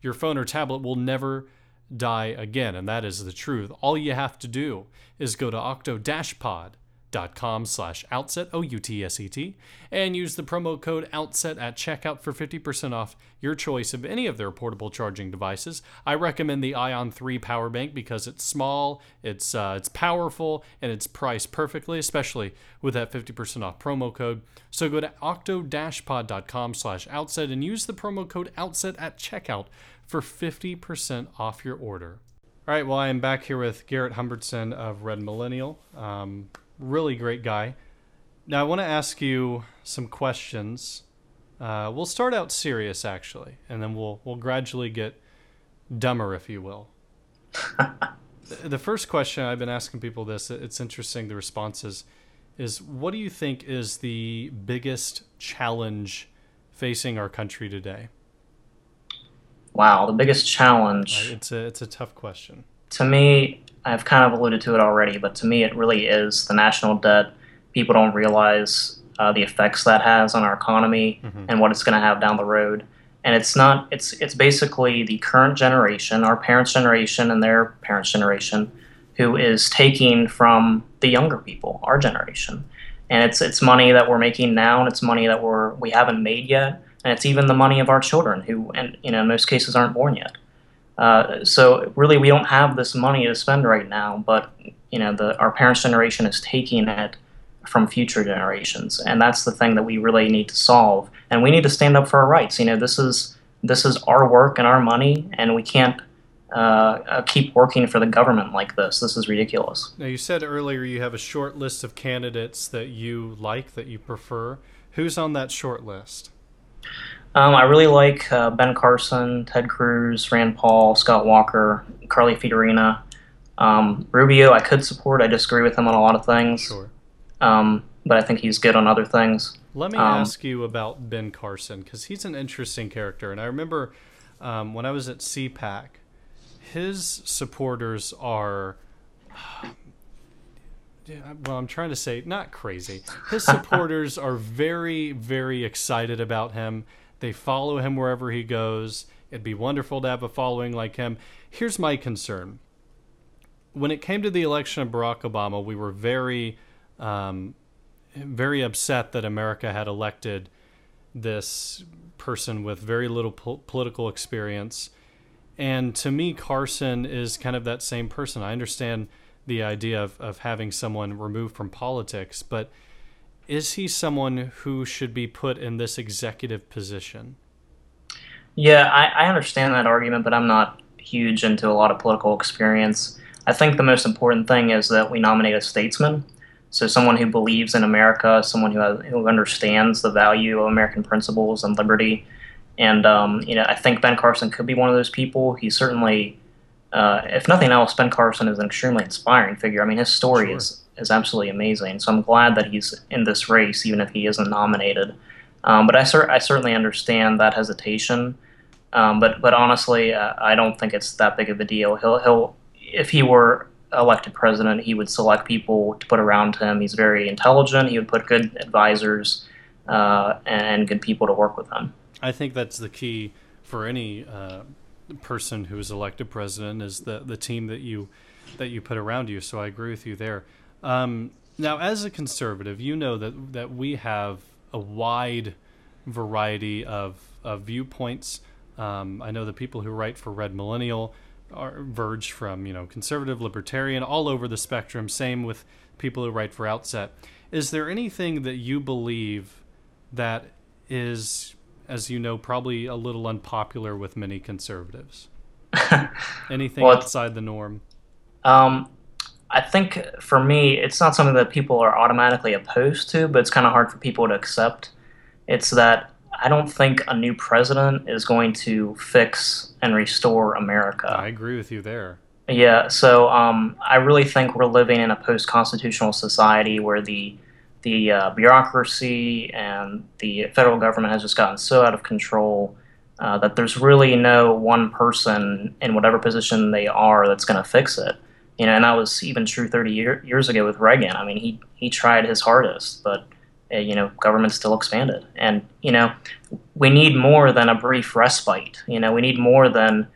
your phone or tablet will never die again. And that is the truth. All you have to do is go to octo-pod dot com slash outset o-u-t-s-e-t and use the promo code outset at checkout for 50% off your choice of any of their portable charging devices. I recommend the ion 3 power bank because it's small it's uh, it's powerful and it's priced perfectly especially with that 50% off promo code. So go to octo-pod.com slash outset and use the promo code outset at checkout for 50% off your order. All right, well, I am back here with Garrett Humbertson of Red Millennial. Um, really great guy. Now, I want to ask you some questions. Uh, we'll start out serious, actually, and then we'll we'll gradually get dumber, if you will. (laughs) the first question I've been asking people this. It's interesting the responses is what do you think is the biggest challenge facing our country today? Wow, the biggest challenge. It's a it's a tough question. To me, I've kind of alluded to it already, but to me, it really is the national debt. People don't realize uh, the effects that has on our economy mm-hmm. and what it's going to have down the road. And it's not. It's it's basically the current generation, our parents' generation, and their parents' generation, who is taking from the younger people, our generation. And it's it's money that we're making now, and it's money that we're we haven't made yet, and it's even the money of our children, who, and you know, in most cases, aren't born yet. Uh, so really, we don't have this money to spend right now, but you know, the, our parents' generation is taking it from future generations, and that's the thing that we really need to solve. And we need to stand up for our rights. You know, this is this is our work and our money, and we can't uh, uh, keep working for the government like this. This is ridiculous. Now, you said earlier you have a short list of candidates that you like, that you prefer. Who's on that short list? Um, I really like uh, Ben Carson, Ted Cruz, Rand Paul, Scott Walker, Carly Fiorina. Um, Rubio, I could support. I disagree with him on a lot of things. Sure. Um, but I think he's good on other things. Let me um, ask you about Ben Carson because he's an interesting character. And I remember um, when I was at CPAC, his supporters are. (sighs) well, I'm trying to say not crazy. His (laughs) supporters are very, very excited about him they follow him wherever he goes. It'd be wonderful to have a following like him. Here's my concern. When it came to the election of Barack Obama, we were very, um, very upset that America had elected this person with very little po- political experience. And to me, Carson is kind of that same person. I understand the idea of, of having someone removed from politics, but is he someone who should be put in this executive position? Yeah, I, I understand that argument, but I'm not huge into a lot of political experience. I think the most important thing is that we nominate a statesman. So someone who believes in America, someone who has, who understands the value of American principles and liberty. And um, you know, I think Ben Carson could be one of those people. He's certainly, uh, if nothing else, Ben Carson is an extremely inspiring figure. I mean, his story sure. is is absolutely amazing. So I'm glad that he's in this race, even if he isn't nominated. Um, but I, cer- I certainly understand that hesitation. Um, but but honestly, uh, I don't think it's that big of a deal. He'll he'll if he were elected president, he would select people to put around him. He's very intelligent. He would put good advisors uh, and good people to work with him. I think that's the key for any uh, person who is elected president is the the team that you that you put around you. So I agree with you there. Um, now, as a conservative, you know that that we have a wide variety of, of viewpoints. Um, I know the people who write for Red Millennial are verge from you know conservative, libertarian, all over the spectrum. Same with people who write for Outset. Is there anything that you believe that is, as you know, probably a little unpopular with many conservatives? (laughs) anything well, outside the norm? Um, I think for me, it's not something that people are automatically opposed to, but it's kind of hard for people to accept. It's that I don't think a new president is going to fix and restore America. I agree with you there. Yeah, so um, I really think we're living in a post-constitutional society where the the uh, bureaucracy and the federal government has just gotten so out of control uh, that there's really no one person in whatever position they are that's going to fix it. You know, and that was even true 30 year, years ago with Reagan. I mean, he he tried his hardest, but uh, you know, government still expanded. And, you know, we need more than a brief respite. You know, we need more than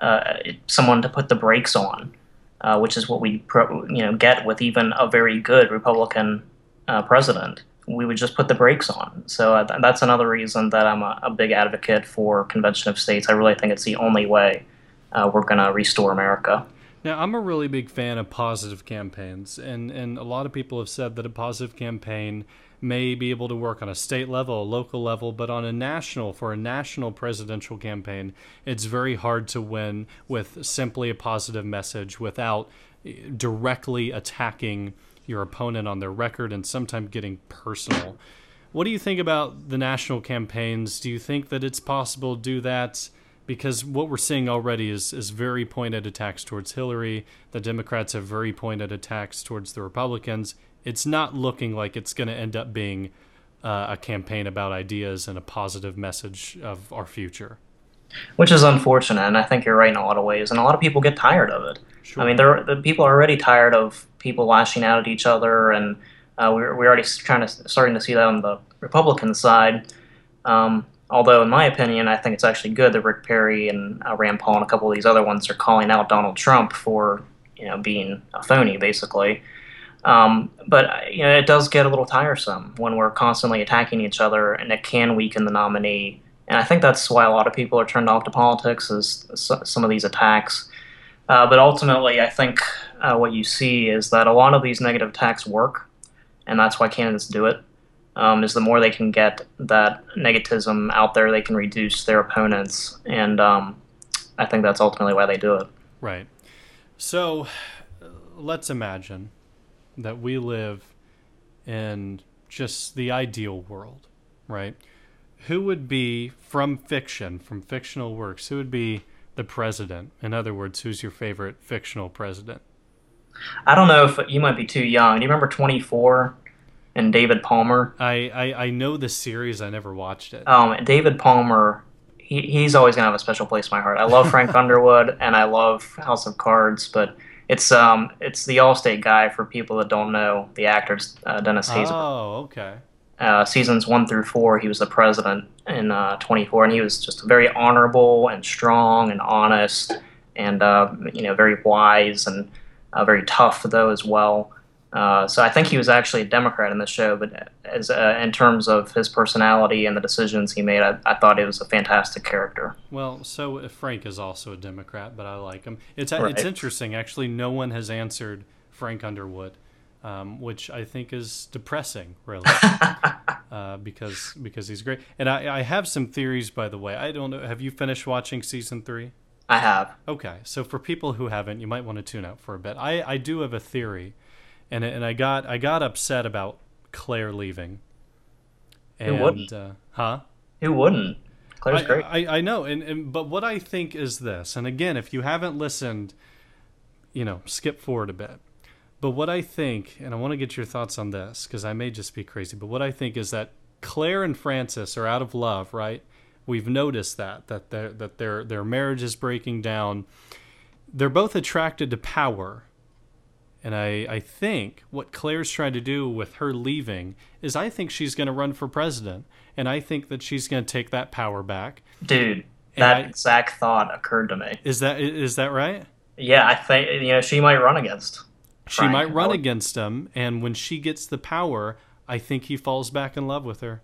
uh, someone to put the brakes on, uh, which is what we, pro- you know, get with even a very good Republican uh, president. We would just put the brakes on. So uh, that's another reason that I'm a, a, big advocate for Convention of States. I really think it's the only way uh, we're going to restore America. Now, I'm a really big fan of positive campaigns, and, and a lot of people have said that a positive campaign may be able to work on a state level, a local level, but on a national, for a national presidential campaign, it's very hard to win with simply a positive message without eh, directly attacking your opponent on their record and sometimes getting personal. What do you think about the national campaigns? Do you think that it's possible to do that? Because what we're seeing already is, is very pointed attacks towards Hillary. The Democrats have very pointed attacks towards the Republicans it's not looking like it's going to end up being uh, a campaign about ideas and a positive message of our future. Which is unfortunate, and I think you're right in a lot of ways. And a lot of people get tired of it. Sure. I mean, the people are already tired of people lashing out at each other, and uh, we're we're already trying to starting to see that on the Republican side. Um, although, in my opinion, I think it's actually good that Rick Perry and uh, Rand Paul and a couple of these other ones are calling out Donald Trump for you know being a phony, basically. Um, but you know, it does get a little tiresome when we're constantly attacking each other, and it can weaken the nominee. And I think that's why a lot of people are turned off to politics is some of these attacks. Uh, but ultimately, I think uh, what you see is that a lot of these negative attacks work, and that's why candidates do it. Um, is the more they can get that negativism out there, they can reduce their opponents, and um, I think that's ultimately why they do it. Right. So, let's imagine that we live in just the ideal world, right? Who would be from fiction, from fictional works, who would be the president? In other words, who's your favorite fictional president? I don't know if you might be too young. Do you remember 24 and David Palmer? I, I, I know the series. I never watched it. Um, David Palmer, he, he's always going to have a special place in my heart. I love Frank (laughs) Underwood and I love House of Cards, but – it's um it's the Allstate guy for people that don't know the actors uh, Dennis Haysbert. Oh, okay. Uh, seasons one through four, he was the president in uh, 24, and he was just very honorable and strong and honest, and uh, you know very wise and uh, very tough though as well. Uh, so I think he was actually a Democrat in the show, but as uh, in terms of his personality and the decisions he made, I, I, thought it was a fantastic character. Well, so Frank is also a Democrat, but I like him. It's right. it's interesting actually. No one has answered Frank Underwood, um, which I think is depressing, really, (laughs) uh, because because he's great. And I, I have some theories, by the way. I don't know. Have you finished watching season three? I have. Okay, so for people who haven't, you might want to tune out for a bit. I, I do have a theory and and I got I got upset about Claire leaving. And, Who wouldn't? Uh, huh? Who wouldn't? Claire's I, great. I, I know, and, and but what I think is this, and again, if you haven't listened, you know, skip forward a bit. But what I think, and I want to get your thoughts on this because I may just be crazy, but what I think is that Claire and Francis are out of love, right? We've noticed that that their that their their marriage is breaking down. They're both attracted to power, and I, I think what Claire's trying to do with her leaving is I think she's going to run for president. And I think that she's going to take that power back. Dude, that I, exact thought occurred to me. Is that is that right? Yeah, I think you know she might run against. She Frank. might run against him, and when she gets the power, I think he falls back in love with her.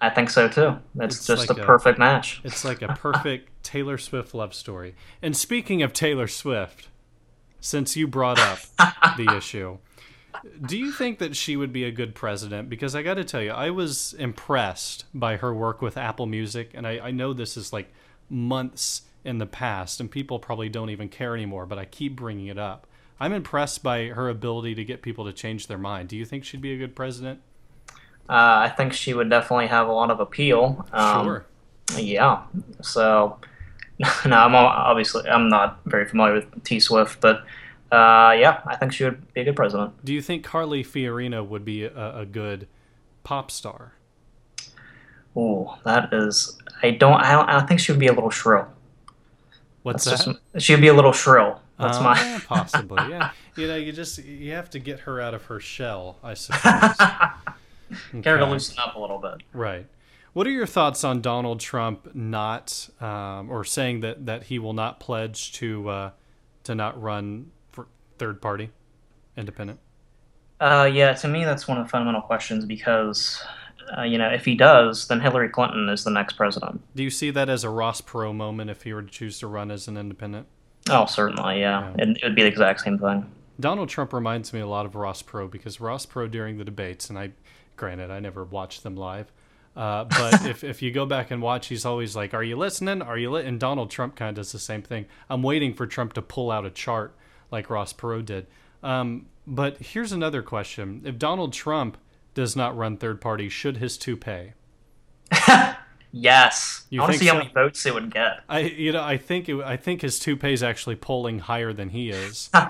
I think so too. That's it's just like a, a perfect match. It's like a perfect (laughs) Taylor Swift love story. And speaking of Taylor Swift, since you brought up the (laughs) issue, do you think that she would be a good president? Because I got to tell you, I was impressed by her work with Apple Music, and I, I know this is like months in the past, and people probably don't even care anymore, but I keep bringing it up. I'm impressed by her ability to get people to change their mind. Do you think she'd be a good president? Uh, I think she would definitely have a lot of appeal. Um, sure. Yeah. So (laughs) no, I'm obviously I'm not very familiar with T Swift, but uh, yeah, I think she would be a good president. Do you think Carly Fiorina would be a, a good pop star? Oh, that is. I don't. I don't. I think she would be a little shrill. What's That's that? Just, she'd be a little shrill. That's uh, my possibly. Yeah, (laughs) you know, you just you have to get her out of her shell, I suppose. (laughs) Care to loosen up a little bit. Right. What are your thoughts on Donald Trump not, um, or saying that, that he will not pledge to uh, to not run for third party, independent? Uh, yeah, to me, that's one of the fundamental questions because, uh, you know, if he does, then Hillary Clinton is the next president. Do you see that as a Ross Perot moment if he were to choose to run as an independent? Oh, certainly, yeah. It, it would be the exact same thing. Donald Trump reminds me a lot of Ross Perot because Ross Perot during the debates, and I, granted, I never watched them live, uh, but (laughs) if, if you go back and watch, he's always like, "Are you listening? Are you?" Li-? And Donald Trump kind of does the same thing. I'm waiting for Trump to pull out a chart like Ross Perot did. Um, but here's another question: If Donald Trump does not run third party, should his toupee? (laughs) Yes. You I want to see how many votes it would get. I, you know, I think it, I think his toupee is actually polling higher than he is. (laughs)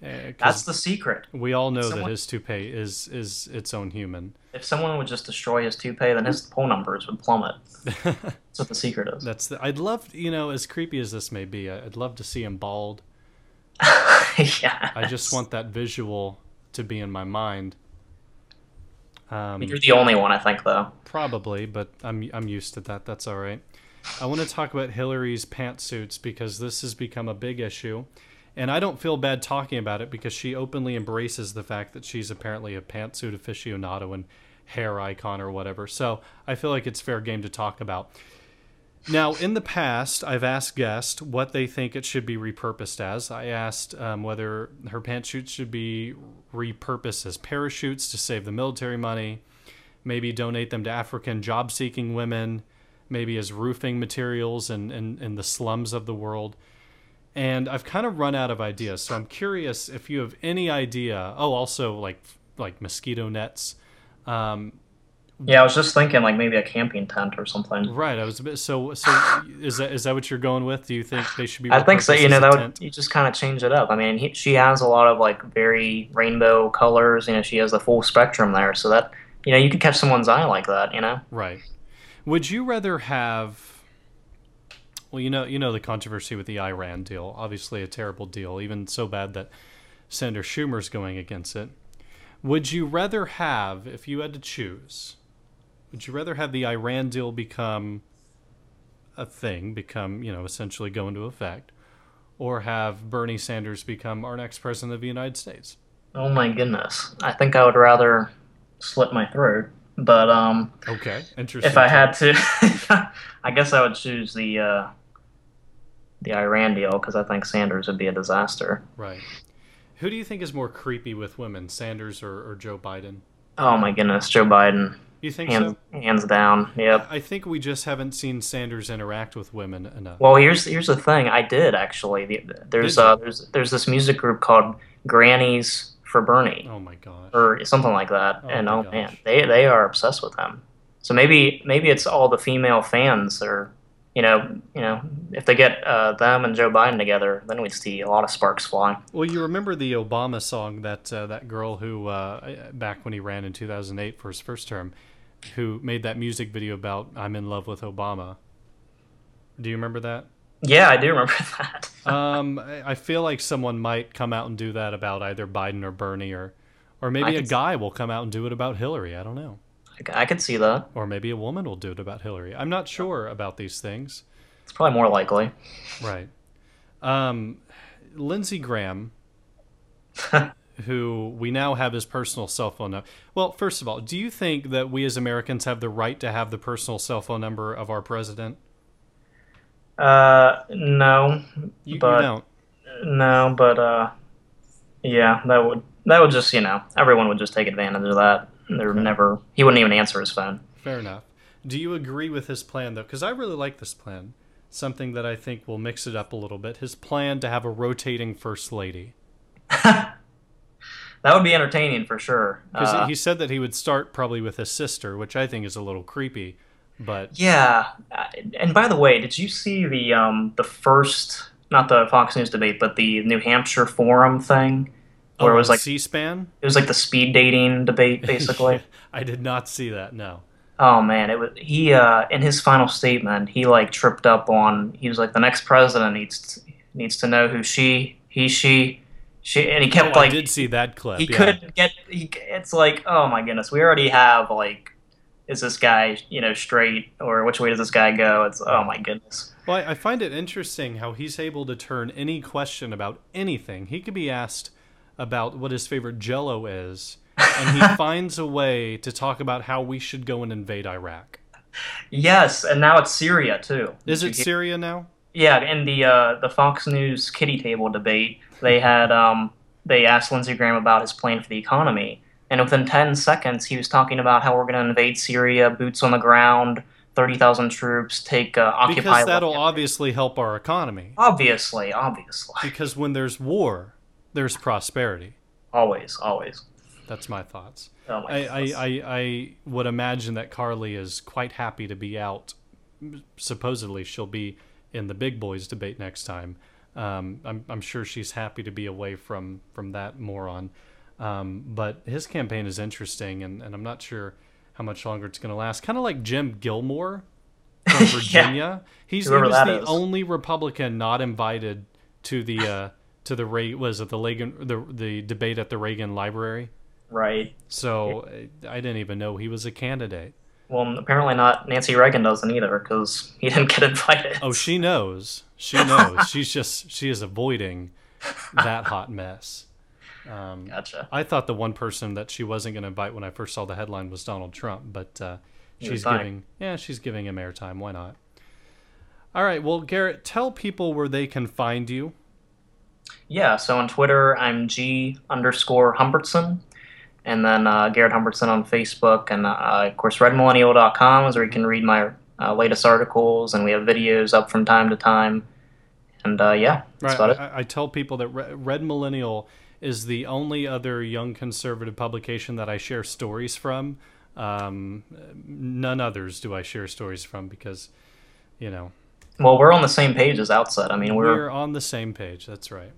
Uh, That's the secret. we all know that his toupee is is its own human. If someone would just destroy his toupee, then his poll numbers would plummet. (laughs) That's what the secret is. That's the, I'd love, you know, as creepy as this may be, I'd love to see him bald. (laughs) yeah. I just want that visual to be in my mind. Um, You're the only one, I think, though. probably, but I'm I'm used to that. That's all right. I want to talk about Hillary's pantsuits because this has become a big issue, and I don't feel bad talking about it because she openly embraces the fact that she's apparently a pantsuit aficionado and hair icon or whatever. So I feel like it's fair game to talk about. Now, in the past, I've asked guests what they think it should be repurposed as. I asked um, whether her pantsuits should be repurposed as parachutes to save the military money, maybe donate them to African job seeking women, maybe as roofing materials in, in, in the slums of the world. And I've kind of run out of ideas. So I'm curious if you have any idea. Oh, also like like mosquito nets. Um, Yeah, I was just thinking, like, maybe a camping tent or something. Right. I was a bit. So, so is that is that what you're going with? Do you think they should be? I think so. You know, that would tent? you just kind of change it up. I mean, he, she has a lot of like very rainbow colors. You know, she has the full spectrum there, so that you know you could catch someone's eye like that. You know, Right. Would you rather have? Well, you know, you know the controversy with the Iran deal. Obviously, a terrible deal, even so bad that Senator Schumer's going against it. Would you rather have, if you had to choose, would you rather have the Iran deal become a thing, become you know essentially go into effect, or have Bernie Sanders become our next president of the United States? oh my goodness, I think I would rather slit my throat. But um, Okay, interesting. if I had to, (laughs) I guess I would choose the uh, the Iran deal because I think Sanders would be a disaster. Right. Who do you think is more creepy with women, Sanders or, or Joe Biden? Oh my goodness, Joe Biden, You think hands so? hands down. Yep. I think we just haven't seen Sanders interact with women enough. Well, here's here's the thing. I did actually. There's Did uh there's there's this music group called Grannies for Bernie oh my gosh. or something like that, Oh and oh gosh. man, they they are obsessed with him. So maybe maybe it's all the female fans that are, you know, you know, if they get uh, them and Joe Biden together, then we'd see a lot of sparks fly. Well, you remember the Obama song that uh, that girl who uh, back when he ran in 2008 for his first term, who made that music video about "I'm in love with Obama." Do you remember that? Yeah, I do remember (laughs) that. Um, I feel like someone might come out and do that about either Biden or Bernie, or or maybe I a guy will come out and do it about Hillary. I don't know. I could see that. Or maybe a woman will do it about Hillary. I'm not sure about these things. It's probably more likely. Right. Um, Lindsey Graham, (laughs) who we now have his personal cell phone number. Well, first of all, do you think that we as Americans have the right to have the personal cell phone number of our president? Uh, no, You, you But- don't. no, but uh, yeah, that would that would just you know everyone would just take advantage of that. There Okay. never he wouldn't even answer his phone. Fair enough. Do you agree with his plan though? Because I really like this plan. Something that I think will mix it up a little bit. His plan to have a rotating first lady. (laughs) That would be entertaining for sure. Because Uh, he said that he would start probably with his sister, which I think is a little creepy. But yeah, uh, and by the way, did you see the um the first not the Fox News debate, but the New Hampshire forum thing where oh, it was like C-SPAN. it was like the speed dating debate (laughs) basically. I did not see that. No. Oh man, it was he uh in his final statement, he like tripped up on he was like the next president needs to, needs to know who she he she She and he kept Oh, like I did see that clip. he yeah. couldn't get. He, it's like oh my goodness, we already have like, is this guy you know straight or which way does this guy go? It's oh my goodness. Well, I I find it interesting how he's able to turn any question about anything. He could be asked about what his favorite Jello is, and he (laughs) finds a way to talk about how we should go and invade Iraq. Yes, and now it's Syria too. Is it Syria now? Yeah, in the uh, the Fox News kitty table debate, they had um, they asked Lindsey Graham about his plan for the economy, and within ten seconds, he was talking about how we're going to invade Syria, boots on the ground, thirty thousand troops, take uh, occupy. Because that'll Libya. obviously help our economy. obviously, obviously, Because when there's war, there's prosperity. always, always. That's my thoughts. Oh my I, I. I, I would imagine that Carly is quite happy to be out. Supposedly, she'll be in the big boys debate next time. Um, I'm, I'm sure she's happy to be away from, from that moron. Um, but his campaign is interesting, and, and I'm not sure how much longer it's going to last. Kind of like Jim Gilmore from (laughs) Virginia. He's he was the is. only Republican not invited to the uh, to the Ray was it the Reagan the the debate at the Reagan Library. right. So I didn't even know he was a candidate. Well, apparently not. Nancy Reagan doesn't either because he didn't get invited. Oh, she knows. She knows. (laughs) She's just she is avoiding that hot mess. Um, gotcha. I thought the one person that she wasn't going to invite when I first saw the headline was Donald Trump, but uh, she's giving yeah she's giving him airtime. Why not? All right. Well, Garrett, tell people where they can find you. Yeah, so on Twitter, I'm G underscore Humbertson. And then uh, Garrett Humbertson on Facebook. And uh, of course, redmillennial.com is where you can read my uh, latest articles. And we have videos up from time to time. And uh, yeah, that's Right. about it. I, I tell people that Re- Red Millennial is the only other young conservative publication that I share stories from. Um, none others do I share stories from because, you know, Well, we're on the same page as Outset. I mean, we're, we're on the same page. That's right.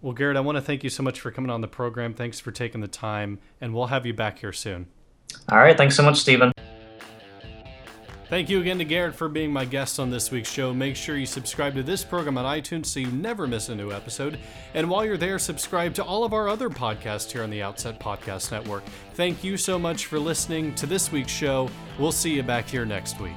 Well, Garrett, I want to thank you so much for coming on the program. Thanks for taking the time, and we'll have you back here soon. all right. Thanks so much, Stephen. Thank you again to Garrett for being my guest on this week's show. Make sure you subscribe to this program on iTunes so you never miss a new episode. And while you're there, subscribe to all of our other podcasts here on the Outset Podcast Network. Thank you so much for listening to this week's show. We'll see you back here next week.